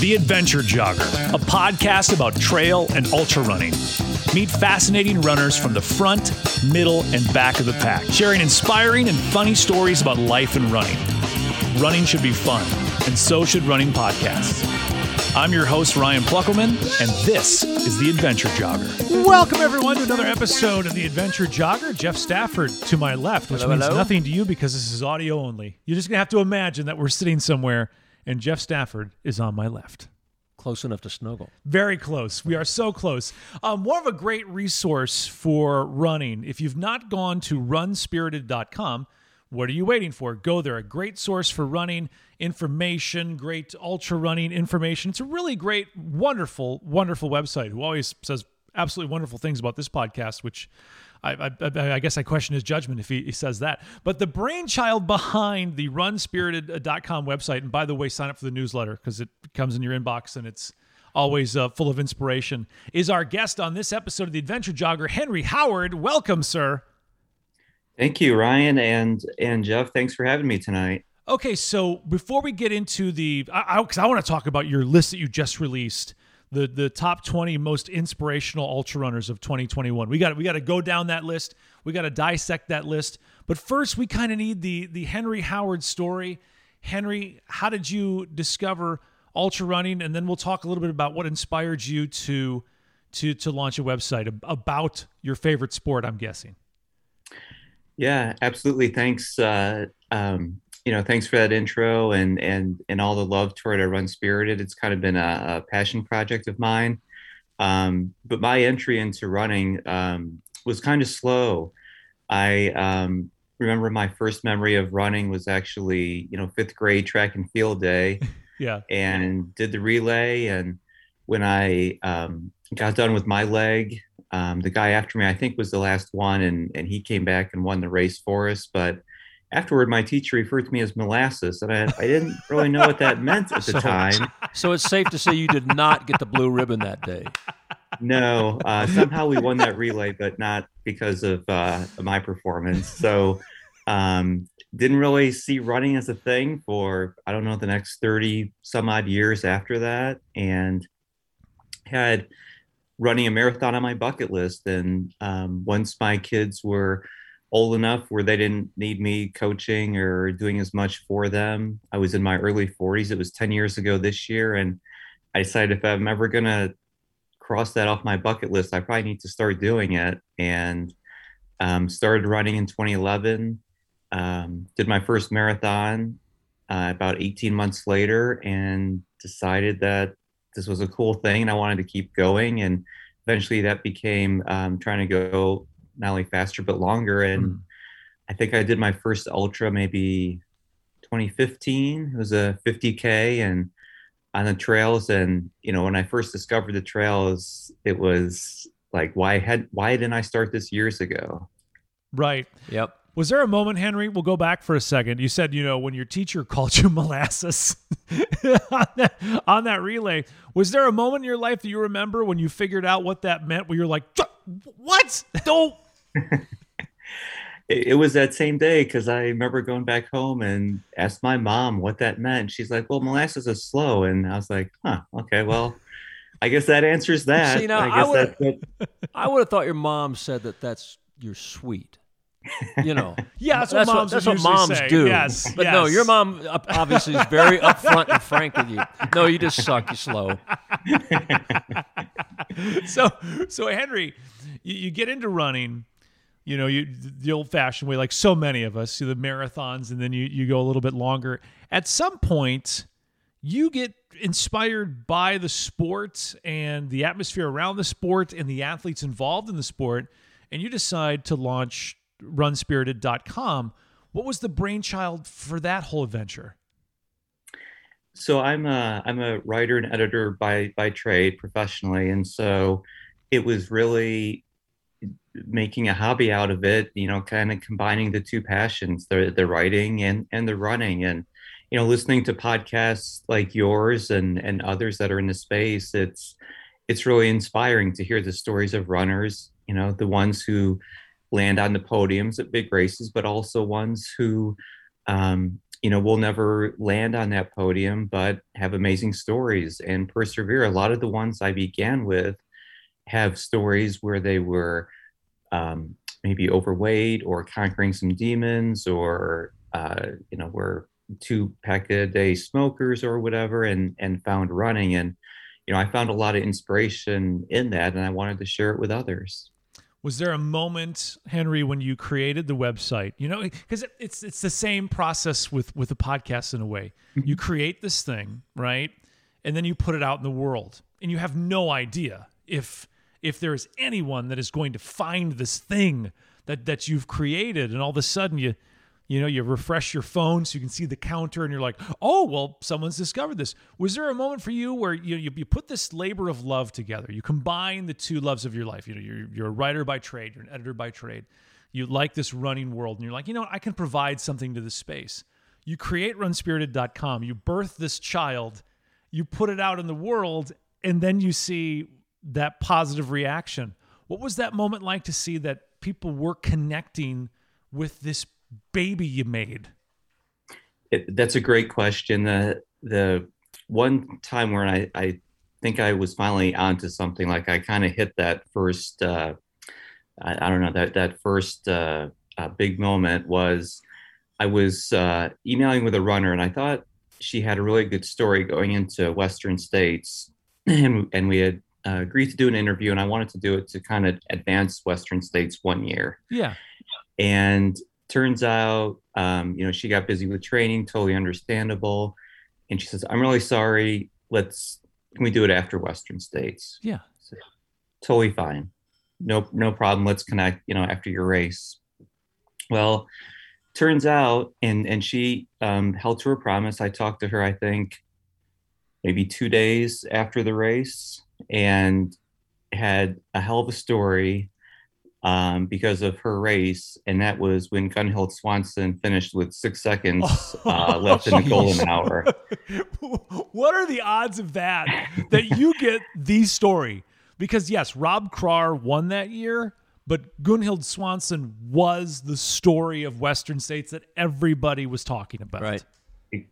The Adventure Jogger, a podcast about trail and ultra running. Meet fascinating runners from the front, middle, and back of the pack, sharing inspiring and funny stories about life and running. Running should be fun, and so should running podcasts. I'm your host, Ryan Pluckelman, and this is The Adventure Jogger. Welcome, everyone, to another episode of The Adventure Jogger. Jeff Stafford to my left, which Hello, means hello. nothing to you because this is audio only. You're just going to have to imagine that we're sitting somewhere and Jeff Stafford is on my left. Close enough to snuggle. Very close. We are so close. Um, more of a great resource for running. If you've not gone to runspirited.com, what are you waiting for? Go there. A great source for running information, great ultra running information. It's a really great, wonderful, wonderful website who always says absolutely wonderful things about this podcast, which I, I, I guess I question his judgment if he, he says that. But the brainchild behind the runspirited.com website, and by the way, sign up for the newsletter because it comes in your inbox and it's always uh, full of inspiration, is our guest on this episode of the Adventure Jogger, Henry Howard. Welcome, sir. Thank you, Ryan and and Jeff. Thanks for having me tonight. Okay, so before we get into the, I because I, want to talk about your list that you just released, the the top twenty most inspirational ultra runners of 2021. We got we got to go down that list. We got to dissect that list. But first, we kind of need the the Henry Howard story. Henry, how did you discover ultra running? And then we'll talk a little bit about what inspired you to to to launch a website about your favorite sport. I'm guessing. Yeah, absolutely. Thanks. Uh, um, you know, thanks for that intro and and and all the love toward our Run Spirited. It's kind of been a, a passion project of mine. Um, but my entry into running um, was kind of slow. I um, remember my first memory of running was actually, you know, fifth grade track and field day. Yeah. and did the relay. And when I um, got done with my leg, um, the guy after me, I think, was the last one, and and he came back and won the race for us. But afterward, my teacher referred to me as molasses, and I, I didn't really know what that meant at the So- time. So it's safe to say you did not get the blue ribbon that day. No, uh, somehow we won that relay, but not because of uh, my performance. So, um, didn't really see running as a thing for I don't know the next thirty some odd years after that, and had running a marathon on my bucket list. And um, once my kids were old enough where they didn't need me coaching or doing as much for them, I was in my early 40s. It was 10 years ago this year, and I decided if I'm ever gonna cross that off my bucket list, I probably need to start doing it. And um, started running in 2011. Um, did my first marathon uh, about 18 months later, and decided that this was a cool thing, and I wanted to keep going. And eventually, that became um, trying to go not only faster but longer. And Mm. I think I did my first ultra maybe 2015. It was a 50k, and on the trails and you know when i first discovered the trails it was like why had why didn't i start this years ago Right. Yep. Was there a moment, Henry? We'll go back for a second. You said, you know, when your teacher called you molasses on, that, on that relay, was there a moment in your life that you remember when you figured out what that meant? Where you're like, what? Don't. it, it was that same day because i remember going back home and asked my mom what that meant she's like well molasses is slow and i was like huh okay well i guess that answers that See, now, i I would- that's what I would have thought your mom said that that's you're sweet. You know. Yeah, that's what moms that's what moms say. do. Yes, But no, your mom obviously is very upfront and frank with you. No, you just suck. You slow. so, so Henry, you, you get into running, you know, you the old fashioned way, like so many of us, the marathons, and then you, you go a little bit longer. At some point, you get inspired by the sport and the atmosphere around the sport and the athletes involved in the sport, and you decide to launch runspirited.com. What was the brainchild for that whole adventure? so I'm a I'm a writer and editor by by trade professionally, and so it was really making a hobby out of it. You know, kind of combining the two passions, the the writing and and the running, and you know, listening to podcasts like yours and and others that are in the space. It's it's really inspiring to hear the stories of runners you know, the ones who land on the podiums at big races, but also ones who, um, you know, will never land on that podium, but have amazing stories and persevere. A lot of the ones I began with have stories where they were um, maybe overweight or conquering some demons or, uh, you know, were two pack a day smokers or whatever and, and found running. And, you know, I found a lot of inspiration in that and I wanted to share it with others was there a moment henry when you created the website? You know because it's it's the same process with with the podcast in a way. You Mm-hmm. create this thing right? And then you put it out in the world. And you have no idea if if there is anyone that is going to find this thing that that you've created. And all of a sudden you you know you refresh your phone so you can see the counter and you're like oh well someone's discovered this. Was there a moment for you where you, you, put this labor of love together? You combine the two loves of your life. You know you're, you're a writer by trade you're an editor by trade. You like this running world and you're like you know what? i can provide something to this space. You create runspirited.com you birth this child. You put it out in the world and then you see that positive reaction. What was that moment like to see that people were connecting with this baby you made it, that's a great question. The the one time where I, I think I was finally onto something, like I kind of hit that first, uh, I, I don't know that that first uh, uh, big moment was I was uh, emailing with a runner, and I thought she had a really good story going into Western States, and, and we had uh, agreed to do an interview, and I wanted to do it to kind of advance Western States one year. yeah And turns out, um, you know, she got busy with training, totally understandable. And she says, I'm really sorry. Let's, can we do it after Western States? yeah So, totally fine. No, no problem. Let's connect, you know, after your race. Well, turns out, and, and she um, held to her promise. I talked to her, I think, maybe two days after the race and had a hell of a story um, because of her race, and that was when Gunhild Swanson finished with six seconds uh, left in the golden hour. what are the odds of that that you get the story because yes rob Krar won that year but gunhild swanson was the story of western states that everybody was talking about Right.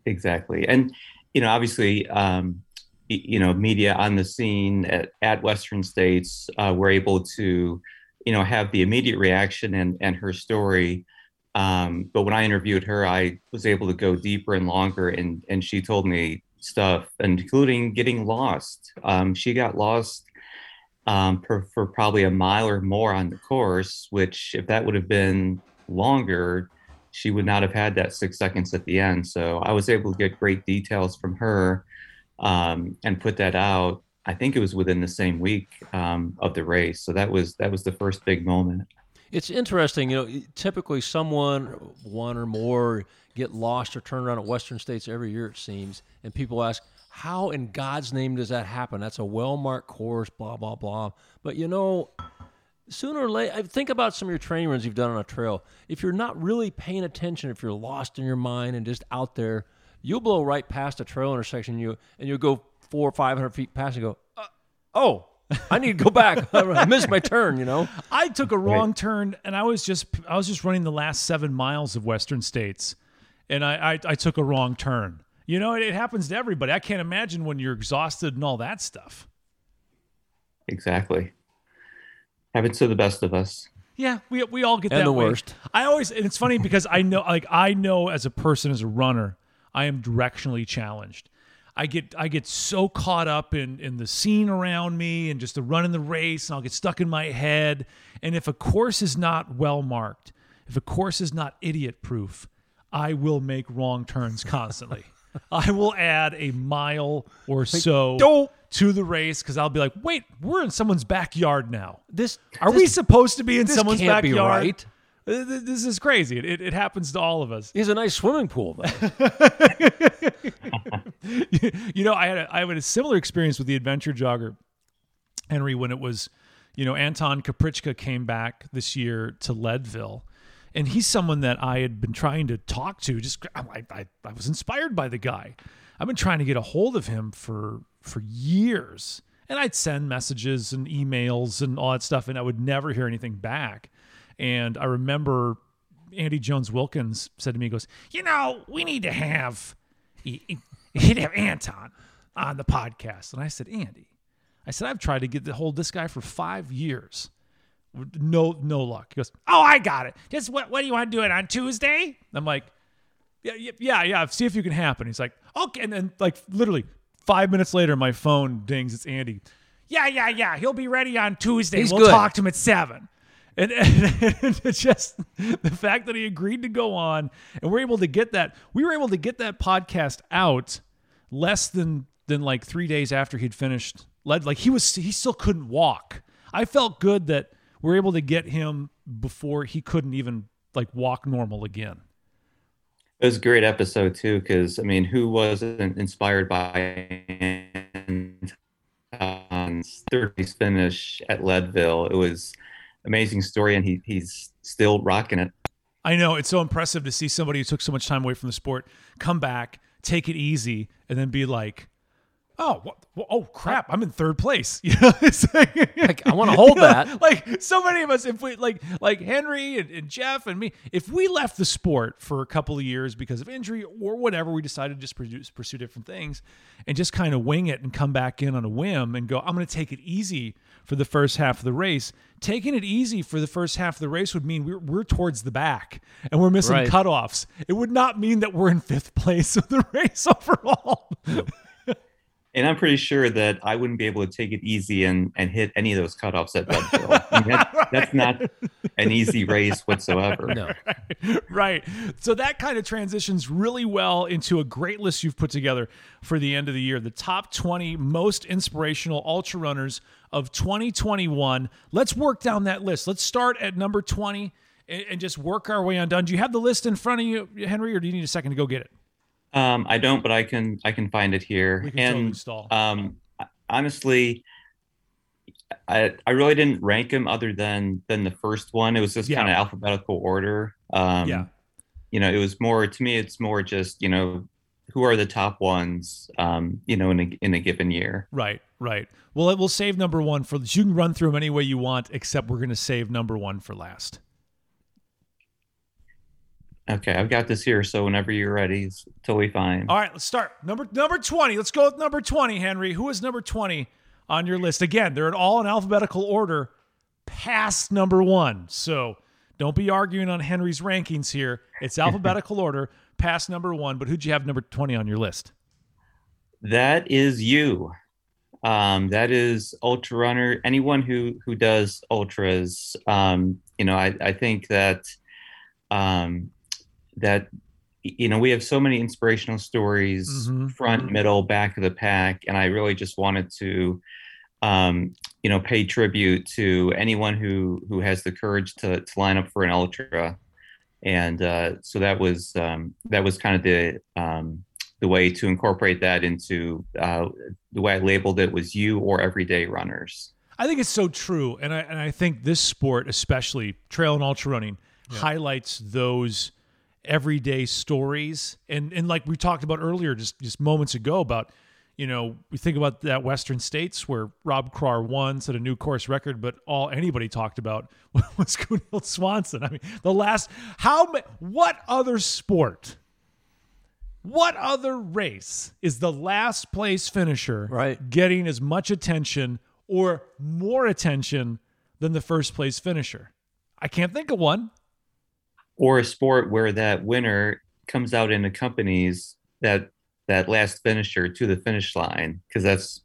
Exactly, and you know, obviously, um, you know, media on the scene at, at Western States uh, were able to, you know, have the immediate reaction and and her story. Um, but when I interviewed her, I was able to go deeper and longer, and and she told me stuff, including getting lost. Um, she got lost um, for, for probably a mile or more on the course, which if that would have been longer, she would not have had that six seconds at the end. So I was able to get great details from her um, and put that out. I think it was within the same week um, of the race. So that was that was the first big moment. It's interesting, you know. Typically, someone, one or more, get lost or turn around at Western States every year. It seems, and people ask, "How in God's name does that happen?" That's a well-marked course, blah blah blah. But you know, sooner or later, think about some of your training runs you've done on a trail. If you're not really paying attention, if you're lost in your mind and just out there, you'll blow right past a trail intersection. You and you'll go four or five hundred feet past and go, uh, "Oh, I need to go back. I missed my turn." You know. i took a wrong turn and i was just i was just running the last seven miles of western states and i i, I took a wrong turn you know it, it happens to everybody i can't imagine when you're exhausted and all that stuff Exactly. Happens to the best of us. Yeah, we we all get And that the way. worst. I always and it's funny because I know like I know as a person as a runner, I am directionally challenged. I get I get so caught up in in the scene around me and just the run in the race and I'll get stuck in my head. And if a course is not well marked, if a course is not idiot proof, I will make wrong turns constantly. I will add a mile or so don't. to the race because I'll be like, wait, we're in someone's backyard now. This Are this we supposed to be in someone's backyard? right. Th- This is crazy. It, it, it happens to all of us. He has a nice swimming pool, though. you know, I had a, I had a similar experience with the adventure jogger, Henry, when it was, you know, Anton Krupicka came back this year to Leadville. And he's someone that I had been trying to talk to. Just I, I, I was inspired by the guy. I've been trying to get a hold of him for for years, And I'd send messages and emails and all that stuff, and I would never hear anything back. And I remember Andy Jones Wilkins said to me, he goes, You know, we need to have, he'd have Anton on the podcast. And I said, Andy, I said, I've tried to get the hold this guy for five years. No, no luck. He goes, Oh, I got it. Just what, what do you want to do it on Tuesday? I'm like, yeah, yeah, yeah. See if you can happen. He's like, okay. And then like literally five minutes later, my phone dings. It's Andy. Yeah, yeah, yeah. He'll be ready on Tuesday. He's we'll good. talk to him at seven. And, and, and just the fact that he agreed to go on, and we're able to get that. We were able to get that podcast out less than than like three days after he'd finished. Led like he was, he still couldn't walk. I felt good that we are able to get him before he couldn't even like walk normal again. It was a great episode too, because I mean, who wasn't inspired by Anton's third place finish at Leadville? It was amazing story, and he he's still rocking it. I know it's so impressive to see somebody who took so much time away from the sport come back, take it easy, and then be like, oh, what, oh crap, I'm in third place. You know, like, like, I want to hold that. Know, like so many of us, if we like, like Henry and, and, Jeff and me, if we left the sport for a couple of years because of injury or whatever, we decided to just pursue, pursue different things and just kind of wing it and come back in on a whim and go, I'm going to take it easy for the first half of the race. Taking it easy for the first half of the race would mean we're, we're towards the back and we're missing right. cutoffs. It would not mean that we're in fifth place of the race overall. And I'm pretty sure that I wouldn't be able to take it easy and, and hit any of those cutoffs at Leadville. I mean, that, right. That's not an easy race whatsoever. No. Right. right. So that kind of transitions really well into a great list you've put together for the end of the year. The top 20 most inspirational ultra runners of 2021. Let's work down that list. Let's start at number 20 and, and just work our way on down. Do you have the list in front of you, Henry, or do you need a second to go get it? Um, I don't, but I can I can find it here. and totally um, honestly, I I really didn't rank them other than than the first one. It was just yeah. kind of alphabetical order. Um, yeah. You know, it was more to me. It's more just you know who are the top ones. Um, you know, in a in a given year. Right. Right. Well, we'll save number one for you can run through them any way you want, except we're going to save number one for last. Okay, I've got this here, so whenever you're ready, it's totally fine. All right, let's start. Number number 20. Let's go with number 20, Henry. Who is number 20 on your list? Again, they're all in alphabetical order past number 1. So, don't be arguing on Henry's rankings here. It's alphabetical order past number 1, but who'd you have number 20 on your list? That is you. Um, that is ultra runner. Anyone who who does ultras, um, you know, I, I think that um, that you know we have so many inspirational stories mm-hmm. front middle back of the pack and i really just wanted to um, you know pay tribute to anyone who who has the courage to, to line up for an ultra and uh, so that was um, that was kind of the um, the way to incorporate that into uh, the way i labeled it was you or everyday runners i think it's so true and i and i think this sport especially trail and ultra running yeah. highlights those everyday stories. And and like we talked about earlier just just moments ago about you know we think about that western states where rob Krar won set a new course record but all anybody talked about was Gunhild Swanson. I mean the last how what other sport what other race is the last place finisher right. getting as much attention or more attention than the first place finisher? I can't think of one or a sport where that winner comes out and accompanies that that last finisher to the finish line. Because that's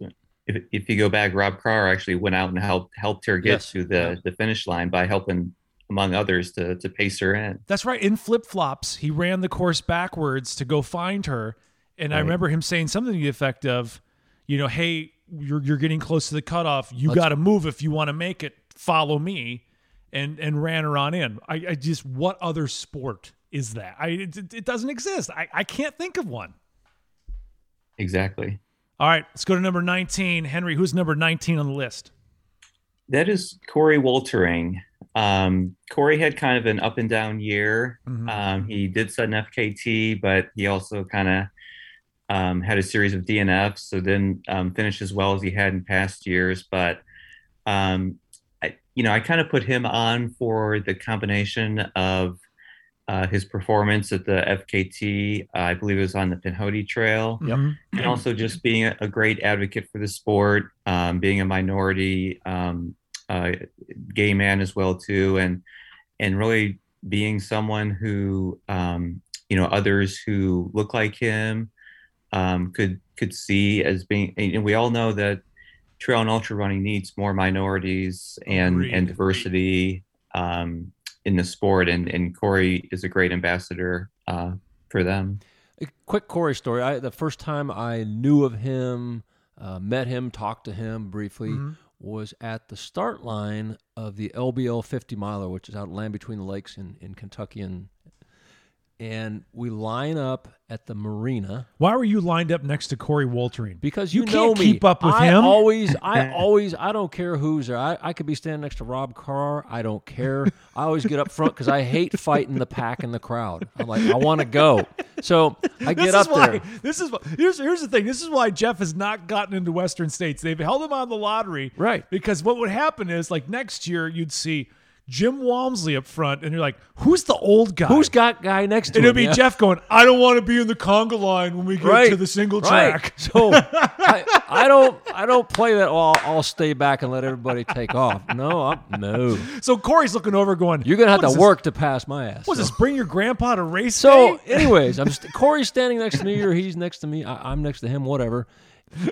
if, if you go back rob Krar actually went out and helped helped her get yes. to the yeah. the finish line by helping among others to to pace her in. That's right. In flip-flops he ran the course backwards to go find her. And right. i remember him saying something to the effect of you know hey you're, you're getting close to the cutoff. You got to move if you want to make it. Follow me and and ran her on in. I, I just what other sport is that? I it, it doesn't exist. I, I can't think of one. Exactly. All right, let's go to number 19. Henry, who's number 19 on the list? That is Corey Woltering. Um, Corey had kind of an up and down year. Mm-hmm. Um, he did set an FKT, but he also kind of um, had a series of DNFs, so didn't um, finish as well as he had in past years. But um, you know, I kind of put him on for the combination of uh, his performance at the FKT. Uh, I believe it was on the Pinhoti Trail, Mhm. and also just being a, a great advocate for the sport, um, being a minority um, uh, gay man as well too, and and really being someone who um, you know others who look like him um, could could see as being. And we all know that trail and ultra running needs more minorities and Agreed. and diversity um, in the sport, and and Corey is a great ambassador uh, for them. A quick Corey story. I, the first time I knew of him, uh, met him, talked to him briefly, Mm-hmm. was at the start line of the LBL 50 miler, which is out land between the lakes in, in Kentucky. And, and we line up at the marina Why were you lined up next to Corey Woltering? because You you, know can't me. keep up with I him. Always, I always, I don't care who's there. I, I could be standing next to Rob Krar. I don't care. I always get up front because I hate fighting the pack and the crowd. I'm like, I want to go. So I get up why. there. This is why- here's here's the thing. This is why Jeff has not gotten into Western states. They've held him on the lottery, Right. Because what would happen is like next year you'd see Jim Walmsley up front, and you're like, who's the old guy? Who's got guy next to And it'll be Yeah. Jeff going, I don't want to be in the conga line when we get right to the single right. track. So I, I don't I don't play that. Well, I'll, I'll stay back and let everybody take off. No, I'm, no. So Corey's looking over, going, You're gonna have to is this? work to pass my ass. What's so. this? Bring your grandpa to race So, day? anyways, I'm st- Corey's standing next to me, or he's next to me. I, I'm next to him, whatever.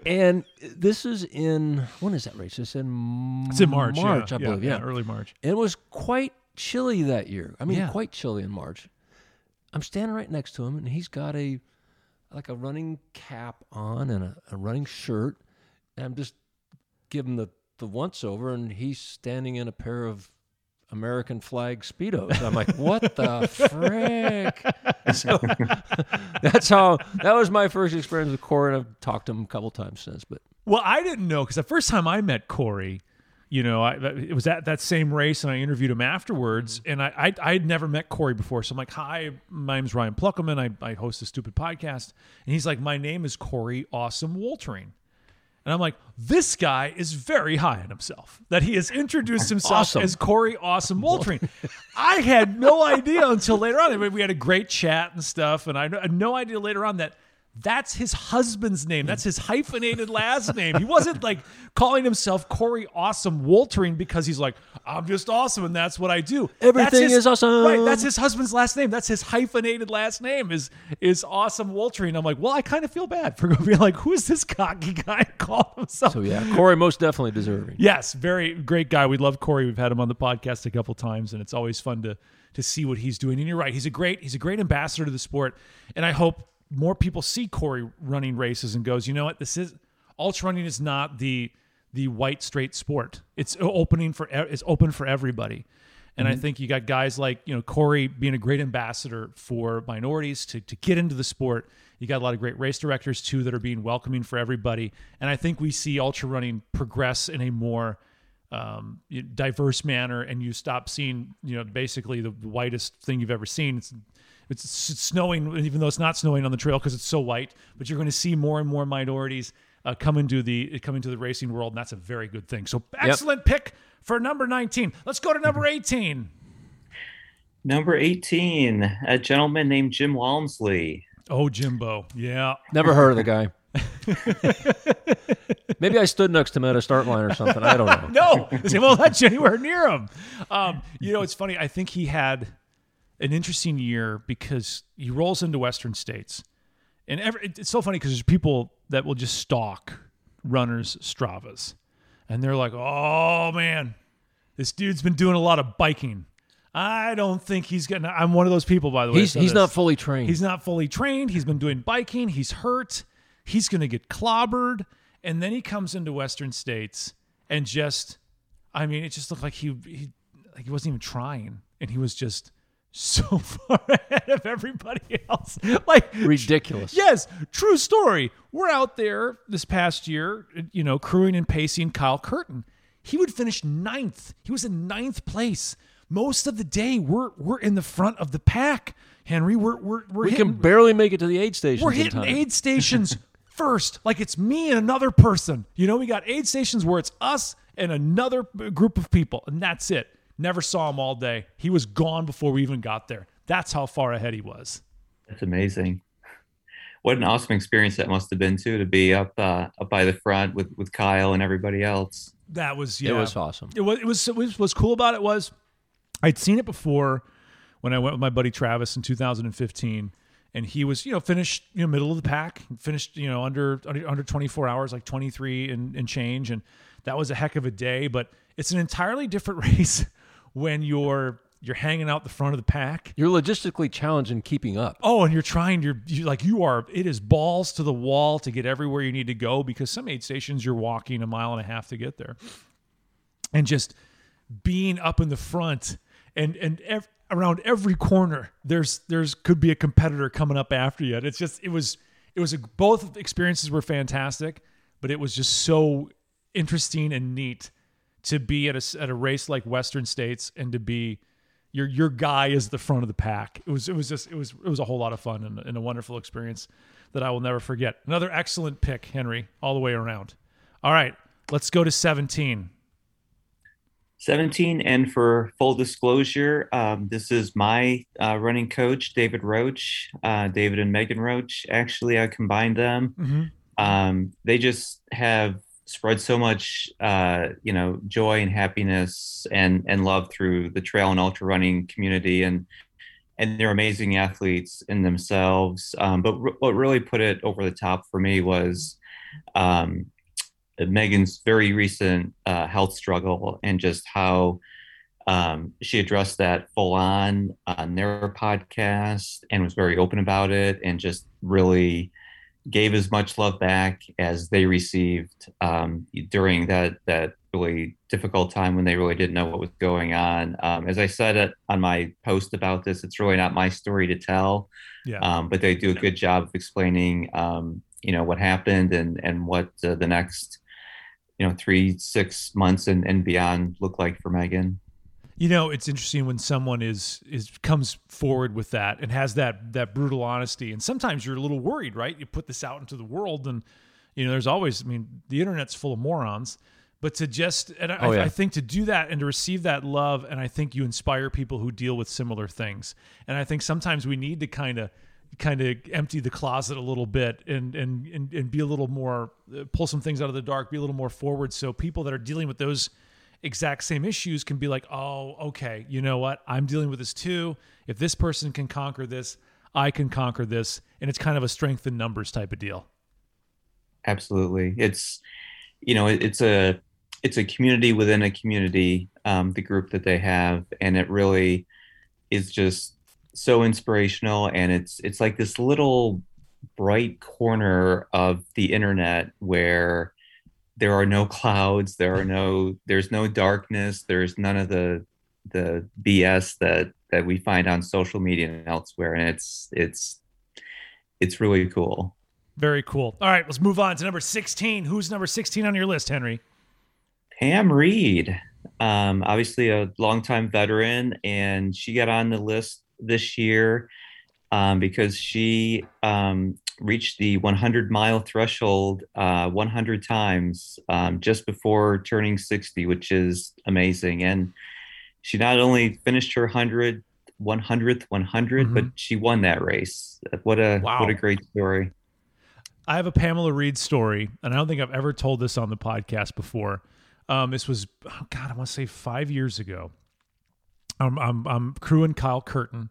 And this is in when is that race? It's in It's in March. March, yeah, I believe. Yeah, early March. And it was quite chilly that year. I mean, Yeah. quite chilly in March. I'm standing right next to him, and he's got a like a running cap on and a, a running shirt. And I'm just giving the the once over, and he's standing in a pair of American flag speedos. I'm like, what the frick? So that's how that was my first experience with Corey, and I've talked to him a couple times since. But Well, I didn't know because the first time I met Corey, you know, I, it was at that same race, and I interviewed him afterwards. Mm-hmm. And I, I, I had never met Corey before, so I'm like, "Hi, my name's Ryan Pluckerman. I, I host a stupid podcast." And he's like, "My name is Corey Awesome Woltering." And I'm like, this guy is very high on himself that he has introduced himself Awesome. as Corey Awesome Woltering. I had no idea until later on. I mean, we had a great chat and stuff, and I had no idea later on that that's his husband's name. That's his hyphenated last name. He wasn't like calling himself Corey Awesome Woltering because he's like, I'm just awesome and that's what I do. That's Everything his- is awesome. Right. That's his husband's last name. That's his hyphenated last name is is Awesome Woltering. I'm like, well, I kind of feel bad for being like, who is this cocky guy calling himself? so yeah, Corey most definitely deserving. Yes, very great guy. We love Corey. We've had him on the podcast a couple times, and it's always fun to to see what he's doing. And you're right, he's a great he's a great ambassador to the sport. And I hope more people see Corey running races and goes, you know what, this is ultra running is not the the white straight sport. It's opening for it's open for everybody. And I think you got guys like you know Corey being a great ambassador for minorities to to get into the sport. You got a lot of great race directors too that are being welcoming for everybody. And I think we see ultra running progress in a more um, diverse manner, and you stop seeing you know basically the whitest thing you've ever seen. It's it's snowing, even though it's not snowing on the trail because it's so white. But you're going to see more and more minorities uh, come into the come into the racing world, and that's a very good thing. So excellent pick for number 19. Let's go to number 18. Number 18, a gentleman named Jim Walmsley. Oh, Jimbo, yeah. Never heard of the guy. Maybe I stood next to him at a start line or something. I don't know. No, they won't let you anywhere near him. Um, you know, it's funny. I think he had an interesting year because he rolls into Western states, and every, it's so funny because there's people that will just stalk runners' Stravas, and they're like, "Oh man, this dude's been doing a lot of biking." I don't think he's gonna. I'm one of those people, by the way. He's he's not fully trained. He's not fully trained. He's been doing biking. He's hurt. He's going to get clobbered. And then he comes into Western states and just, I mean, it just looked like he, he, like he wasn't even trying. And he was just so far ahead of everybody else. Like, ridiculous. Yes, true story. We're out there this past year, you know, crewing and pacing Kyle Curtin. He would finish ninth. He was in ninth place most of the day we're we're in the front of the pack. Henry, we're we're we're We hitting, can barely make it to the aid station. we're hitting aid stations first, like it's me and another person. You know, we got aid stations where it's us and another group of people, and that's it. Never saw him all day. He was gone before we even got there. That's how far ahead he was. That's amazing. What an awesome experience that must have been too to be up uh, up by the front with with Kyle and everybody else. That was yeah. It was awesome. It was, it was it was what's cool about it was I'd seen it before when I went with my buddy Travis in 2015 and he was you know finished you know middle of the pack finished you know under under, under 24 hours like 23 and, and change and that was a heck of a day but it's an entirely different race when you're you're hanging out the front of the pack You're logistically challenged in keeping up. Oh, and you're trying. You're, you like you are. It is balls to the wall to get everywhere you need to go because some aid stations you're walking a mile and a half to get there, and just being up in the front and and ev- around every corner there's there's could be a competitor coming up after you. And it's just it was it was a, both experiences were fantastic, but it was just so interesting and neat to be at a at a race like Western States and to be your your guy is the front of the pack. It was it was just it was it was a whole lot of fun and, and a wonderful experience that I will never forget. Another excellent pick, Henry, all the way around. All right, let's go to 17. 17 and for full disclosure um, this is my uh, running coach david roche uh, david and megan roche actually i combined them Mm-hmm. um, they just have spread so much uh, you know joy and happiness and and love through the trail and ultra running community and and they're amazing athletes in themselves. Um, but r- what really put it over the top for me was um, Megan's very recent uh, health struggle and just how um, she addressed that full on on their podcast and was very open about it and just really gave as much love back as they received um, during that that really difficult time when they really didn't know what was going on. Um, as I said it on my post about this, it's really not my story to tell, Yeah. um, but they do a good job of explaining, um, you know, what happened and and what uh, the next, you know, three six months and, and beyond look like for Megan. You know, it's interesting when someone is is comes forward with that and has that that brutal honesty. And sometimes you're a little worried, right? You put this out into the world, and you know, there's always. I mean, the internet's full of morons. But to just, and I, Oh, yeah. I think to do that and to receive that love, and I think you inspire people who deal with similar things. And I think sometimes we need to kind of, kind of empty the closet a little bit and and and, and be a little more, uh, pull some things out of the dark, be a little more forward, so people that are dealing with those exact same issues can be like, oh, okay, you know what? I'm dealing with this too. If this person can conquer this, I can conquer this. And it's kind of a strength in numbers type of deal. Absolutely, it's you know it's a it's a community within a community. Um, the group that they have, and it really is just so inspirational. And it's it's like this little bright corner of the internet where there are no clouds, there are no there's no darkness, there's none of the the BS that that we find on social media and elsewhere, and it's it's it's really cool. Very cool. All right, let's move on to number 16. Who's number 16 on your list, Henry? Pam Reed, um, obviously a longtime veteran, and she got on the list this year um, because she um, reached the 100 mile threshold uh, 100 times um, just before turning 60, which is amazing. And she not only finished her 100 100th 100 but she won that race what a Wow. what a great story I have a Pamela Reed story, and I don't think I've ever told this on the podcast before. Um, this was, oh God, I want to say five years ago. I'm, I'm, I'm crewing Kyle Curtin.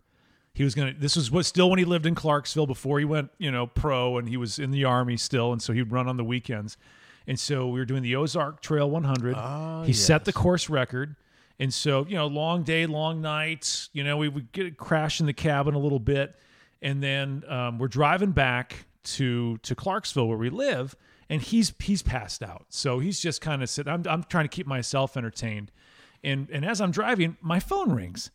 He was gonna. This was what still when he lived in Clarksville before he went, you know, pro, and he was in the army still, and so he'd run on the weekends. And so we were doing the Ozark Trail 100. Ah, he set the course record, and so you know, long day, long nights. You know, we would get crash in the cabin a little bit, and then um, we're driving back to to Clarksville where we live, and he's he's passed out. So he's just kind of sitting. I'm I'm trying to keep myself entertained, and and as I'm driving, my phone rings,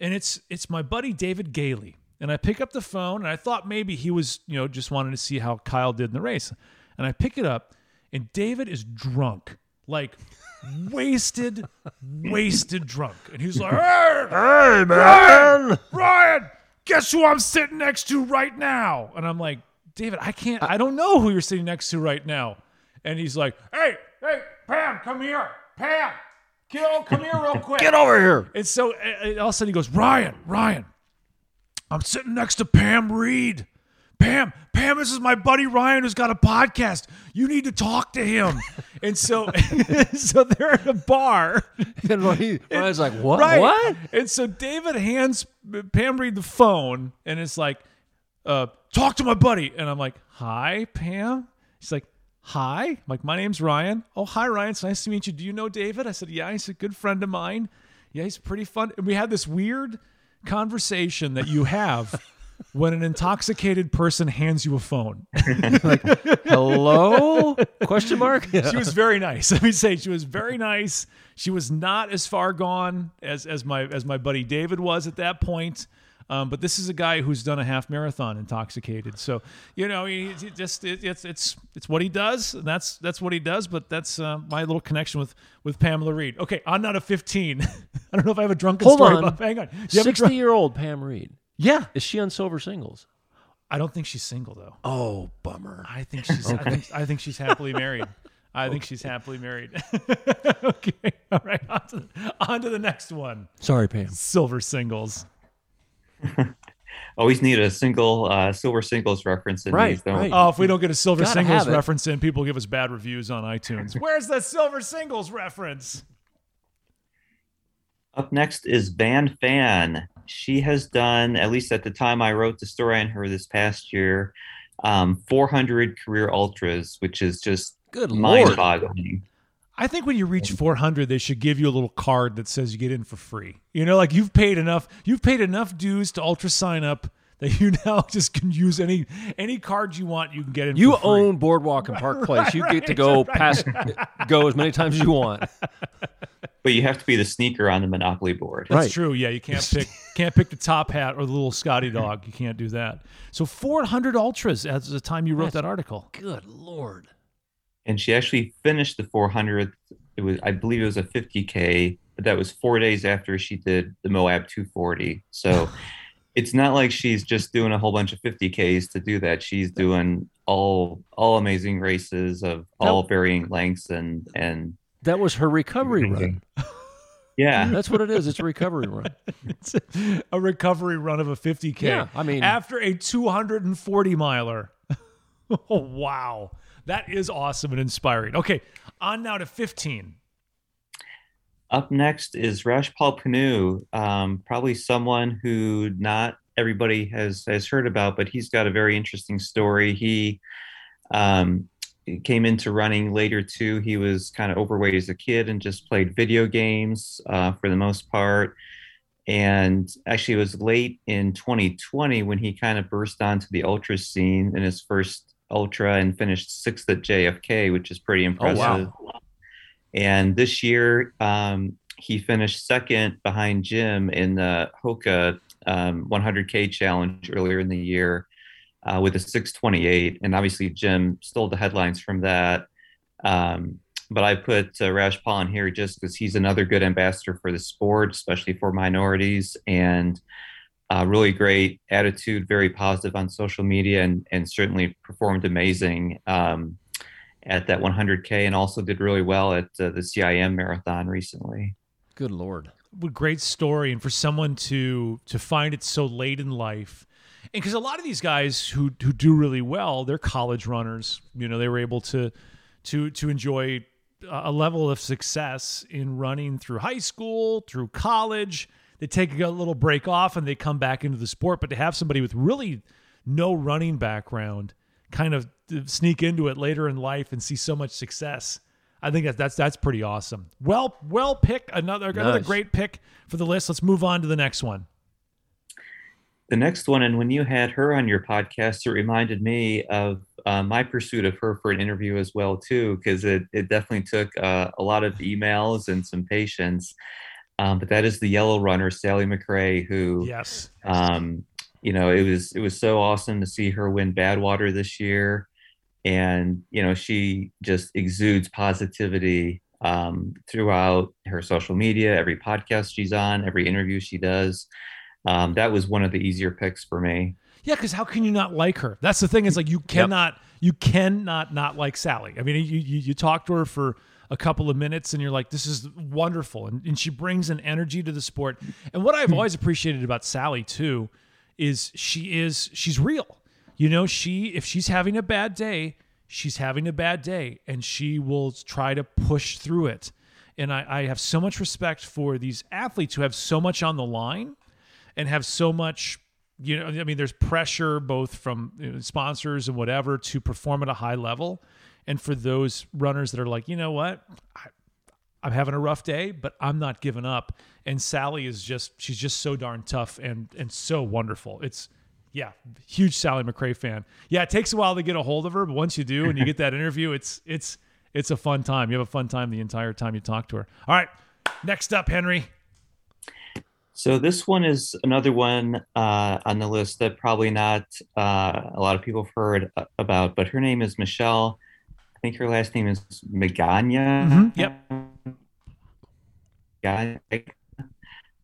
and it's it's my buddy David Gailey, and I pick up the phone, and I thought maybe he was you know just wanting to see how Kyle did in the race, and I pick it up, and David is drunk, like wasted, wasted drunk. And he's like, hey, hey, man, Ryan, guess who I'm sitting next to right now? And I'm like, David, I can't, I don't know who you're sitting next to right now. And he's like, hey, hey, Pam, come here. Pam, Kill, come here real quick. Get over here. And so uh, all of a sudden he goes, Ryan, Ryan, I'm sitting next to Pam Reed. Pam, Pam, this is my buddy Ryan who's got a podcast. You need to talk to him. and so, so they're at a bar. And Ryan's like, what? Right. What? And so David hands Pam Reed the phone, and it's like, uh, talk to my buddy. And I'm like, hi, Pam. She's like, hi. I'm like, my name's Ryan. Oh, hi, Ryan. It's nice to meet you. Do you know David? I said, yeah. He's a good friend of mine. Yeah, he's pretty fun. And we had this weird conversation that you have when an intoxicated person hands you a phone. like, hello? Question mark? Yeah. She was very nice. Let me say she was very nice. She was not as far gone as as my as my buddy David was at that point. Um, but this is a guy who's done a half marathon intoxicated. So you know, he, he just it, it's it's it's what he does. And that's that's what he does. But that's uh, my little connection with with Pamela Reed. Okay, I'm not a fifteen. I don't know if I have a drunken Hold story. on. About, hang on. Sixty year old Pam Reed. Yeah. Is she on Silver Singles? I don't think she's single though. Oh, bummer. I think she's. okay. I, think, I think she's happily married. I think she's happily married. okay. All right. On to, the, on to the next one. Sorry, Pam. Silver singles. Always need a single uh, silver singles reference in right, these, don't right. Oh, if we don't get a silver Gotta singles reference in, people give us bad reviews on iTunes. Where's the silver singles reference? Up next is Van Phan. She has done, at least at the time I wrote the story on her this past year, um, 400 career ultras, which is just Good lord. mind-boggling. I think when you reach 400, they should give you a little card that says you get in for free. You know, like you've paid enough, you've paid enough dues to ultra sign up that you now just can use any any card you want. You can get in. You for free. own Boardwalk and Park Place. You get to go past, go as many times as you want. But you have to be the sneaker on the Monopoly board. That's Right. true. Yeah, you can't pick can't pick the top hat or the little Scotty dog. You can't do that. So 400 ultras as the time you wrote That's- that article. Good lord. And she actually finished the 400th. It was, I believe, it was a 50k, but that was four days after she did the Moab 240. So it's not like she's just doing a whole bunch of 50ks to do that. She's doing all all amazing races of all varying lengths and and That was her recovery run. yeah. That's what it is. It's a recovery run. It's a recovery run of a 50k. Yeah, I mean- after a 240 miler. oh wow, that is awesome and inspiring. Okay, on now to 15. Up next is Rajpal Pannu, um, probably someone who not everybody has has heard about, but he's got a very interesting story. He um, came into running later too. He was kind of overweight as a kid and just played video games uh, for the most part. And actually, it was late in 2020 when he kind of burst onto the ultra scene in his first ultra and finished sixth at JFK, which is pretty impressive. Oh, wow. And this year, um, he finished second behind Jim in the Hoka um, 100K challenge earlier in the year uh, with a 628. And obviously, Jim stole the headlines from that. Um, but I put uh, Rajpal in here just because he's another good ambassador for the sport, especially for minorities, and uh, really great attitude, very positive on social media, and, and certainly performed amazing. Um, at that 100K and also did really well at uh, the CIM marathon recently. Good lord. What a great story, and for someone to to find it so late in life, and because a lot of these guys who who do really well, they're college runners. You know, they were able to to to enjoy a level of success in running through high school, through college. They take a little break off and they come back into the sport. But to have somebody with really no running background kind of sneak into it later in life and see so much success. I think that's that's that's pretty awesome. Well, well pick another another great pick for the list. Let's move on to the next one. The next one, and when you had her on your podcast, it reminded me of uh, my pursuit of her for an interview as well too, because it it definitely took uh, a lot of emails and some patience. Um, but that is the yellow runner, Sally McRae, who Yes. um, you know it was it was so awesome to see her win badwater this year and you know she just exudes positivity um, throughout her social media, every podcast she's on, every interview she does. Um, that was one of the easier picks for me. Yeah, because how can you not like her? That's the thing. Is like you cannot, yep. you cannot not like Sally. I mean, you, you you talk to her for a couple of minutes and you're like, this is wonderful, and, and she brings an energy to the sport. And what I've hmm. always appreciated about Sally too is she is she's real. You know, she if she's having a bad day, she's having a bad day and she will try to push through it. And I, I have so much respect for these athletes who have so much on the line and have so much you know i mean there's pressure both from you know, sponsors and whatever to perform at a high level and for those runners that are like you know what I, i'm having a rough day but i'm not giving up and sally is just she's just so darn tough and and so wonderful it's yeah, huge Sally McRae fan. Yeah, it takes a while to get a hold of her, but once you do and you get that interview, it's it's it's a fun time. You have a fun time the entire time you talk to her. All right, next up, Henry. So this one is another one uh, on the list that probably not uh, a lot of people have heard about, but her name is Michelle. I think her last name is Magana. Mm-hmm. Yep.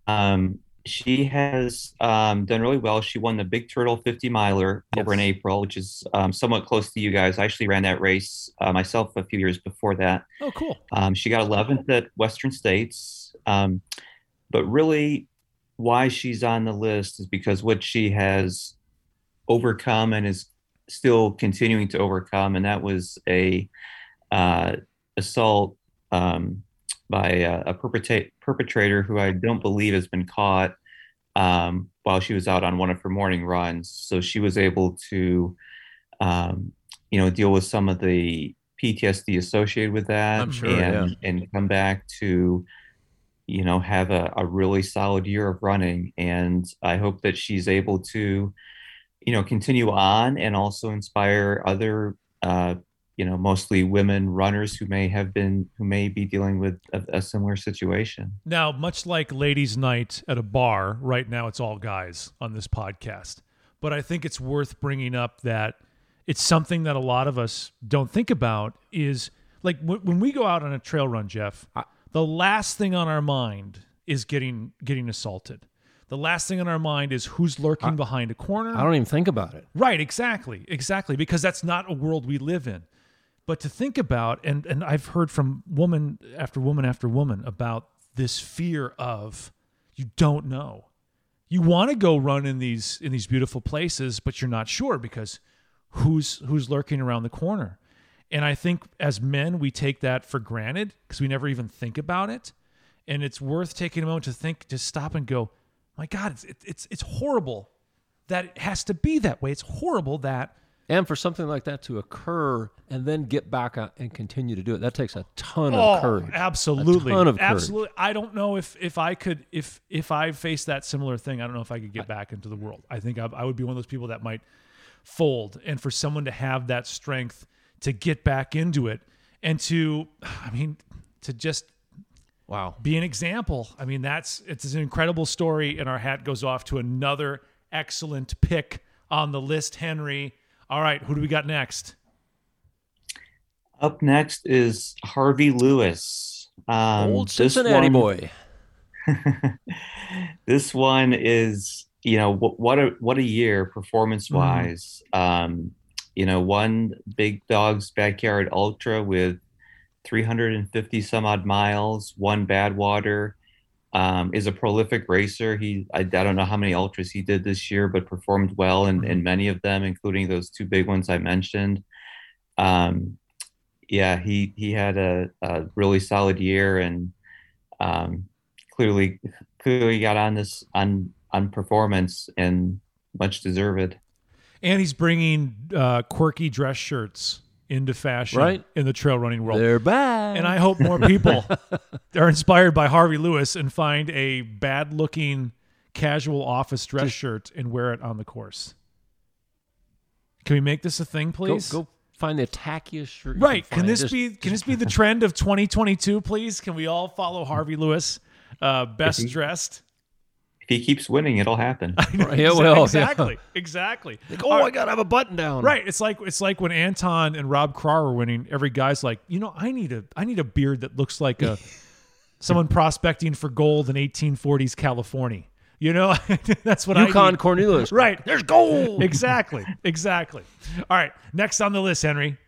Um, she has um, done really well. She won the Big Turtle 50 miler yes. over in April, which is um, somewhat close to you guys. I actually ran that race uh, myself a few years before that. Oh, cool. Um, she got 11th at Western States. Um, but really, why she's on the list is because what she has overcome and is still continuing to overcome, and that was a uh, assault um, by a, a perpetra- perpetrator who I don't believe has been caught um, while she was out on one of her morning runs. So she was able to, um, you know, deal with some of the PTSD associated with that, sure, and yeah. and come back to, you know, have a, a really solid year of running. And I hope that she's able to, you know, continue on and also inspire other uh, you know mostly women runners who may have been who may be dealing with a, a, similar situation. Now much like ladies night at a bar right now it's all guys on this podcast. But i think it's worth bringing up that it's something that a lot of us don't think about is like w- when we go out on a trail run jeff I, the last thing on our mind is getting getting assaulted the last thing on our mind is who's lurking I, behind a corner. I don't even think about it. Right, exactly. Exactly. Because that's not a world we live in. But to think about, and and I've heard from woman after woman after woman about this fear of you don't know. You want to go run in these in these beautiful places, but you're not sure because who's who's lurking around the corner. And I think as men, we take that for granted because we never even think about it. And it's worth taking a moment to think, to stop and go, my God, it's it's it's horrible that it has to be that way. It's horrible that and for something like that to occur and then get back and continue to do it, that takes a ton oh, of courage. Absolutely, a ton of courage. I don't know if if I could if if I faced that similar thing. I don't know if I could get back into the world. I think I, I would be one of those people that might fold. And for someone to have that strength to get back into it and to, I mean, to just wow be an example. I mean, that's it's an incredible story, and our hat goes off to another excellent pick on the list, Henry all right, who do we got next? Up next is Harvey Lewis. Um, Old Cincinnati one, boy. this one is, you know, what a what a year performance wise. Mm. Um, you know, one Big Dog's Backyard Ultra with 350 some odd miles, one Badwater, um, is a prolific racer. He I, I, don't know how many ultras he did this year, but performed well in, in many of them, including those two big ones I mentioned. Um, yeah, he he had a, a really solid year and um, clearly clearly got on this on on performance and much deserved. And he's bringing uh, quirky dress shirts into fashion right. in the trail running world. They're back. And I hope more people are inspired by Harvey Lewis and find a bad looking casual office dress Just, shirt and wear it on the course. Can we make this a thing, please? Go, go find the tackiest shirt. Right. Can, can this be can this be the trend of 2022, please? Can we all follow Harvey Lewis, uh, best dressed? If he keeps winning, it'll happen. Right, will well, yeah. exactly, exactly. Like, oh, All I gotta have a button down. Right. It's like it's like when Anton and Rob Krar were winning. Every guy's like, you know, I need a I need a beard that looks like a someone prospecting for gold in 1840s California. You know, that's what I Yukon need. Cornelius. Right. There's gold. Exactly. Exactly. All right. Next on the list, Henry.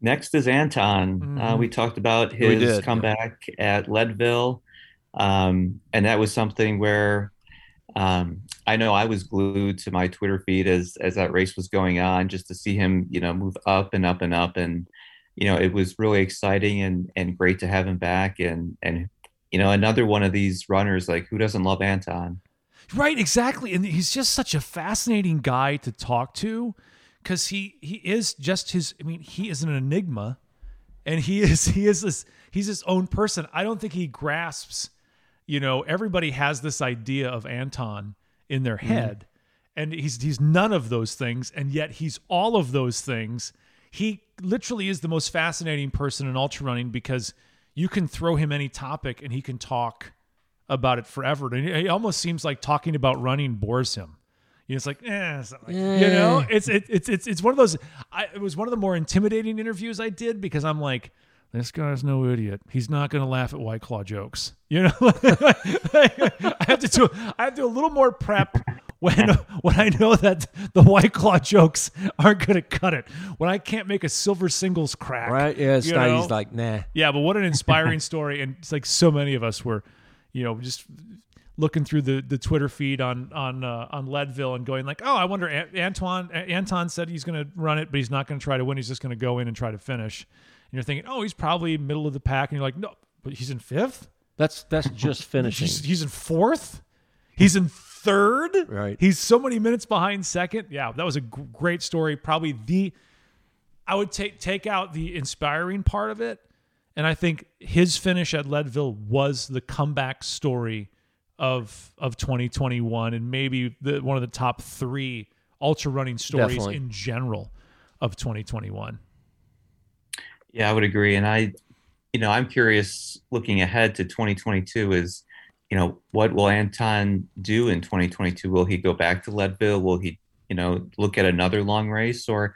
Next is Anton. Uh, Mhm. we talked about his did. comeback at Leadville, um, and that was something where um, I know I was glued to my Twitter feed as as that race was going on, just to see him, you know, move up and up and up, and you know, it was really exciting and and great to have him back, and and you know, another one of these runners, like who doesn't love Anton? Right, exactly. And he's just such a fascinating guy to talk to cuz he he is just his I mean, he is an enigma and he is he is this he's his own person. I don't think he grasps, you know, everybody has this idea of Anton in their head and he's he's none of those things and yet he's all of those things. He literally is the most fascinating person in ultra running because you can throw him any topic and he can talk about it forever. And it almost seems like talking about running bores him. You know, it's like, eh, it's like- you know, it's it, it's it's it's one of those. I, it was one of the more intimidating interviews I did because I'm like, this guy's no idiot. He's not going to laugh at White Claw jokes. You know, I have to do I have to do a little more prep when when I know that the White Claw jokes aren't going to cut it. When I can't make a silver singles crack, Right? Yeah, it's not, he's like, nah. Yeah, but what an inspiring story, and it's like so many of us were, you know, just looking through the the Twitter feed on on uh, on Leadville and going like, oh, I wonder. An- Antoine Anton said he's going to run it, but he's not going to try to win. He's just going to go in and try to finish. And you're thinking, oh, he's probably middle of the pack, and you're like, no, but he's in fifth. That's that's just finishing. He's he's in fourth. He's in third. Right. He's so many minutes behind second. Yeah, that was a g- great story. Probably the I would take take out the inspiring part of it, and I think his finish at Leadville was the comeback story of of 2021, and maybe the one of the top three ultra running stories Definitely. in general of 2021. Yeah, I would agree. And I, you know, I'm curious looking ahead to 2022 is, you know, what will Anton do in 2022? Will he go back to Leadville? Will he, you know, look at another long race or,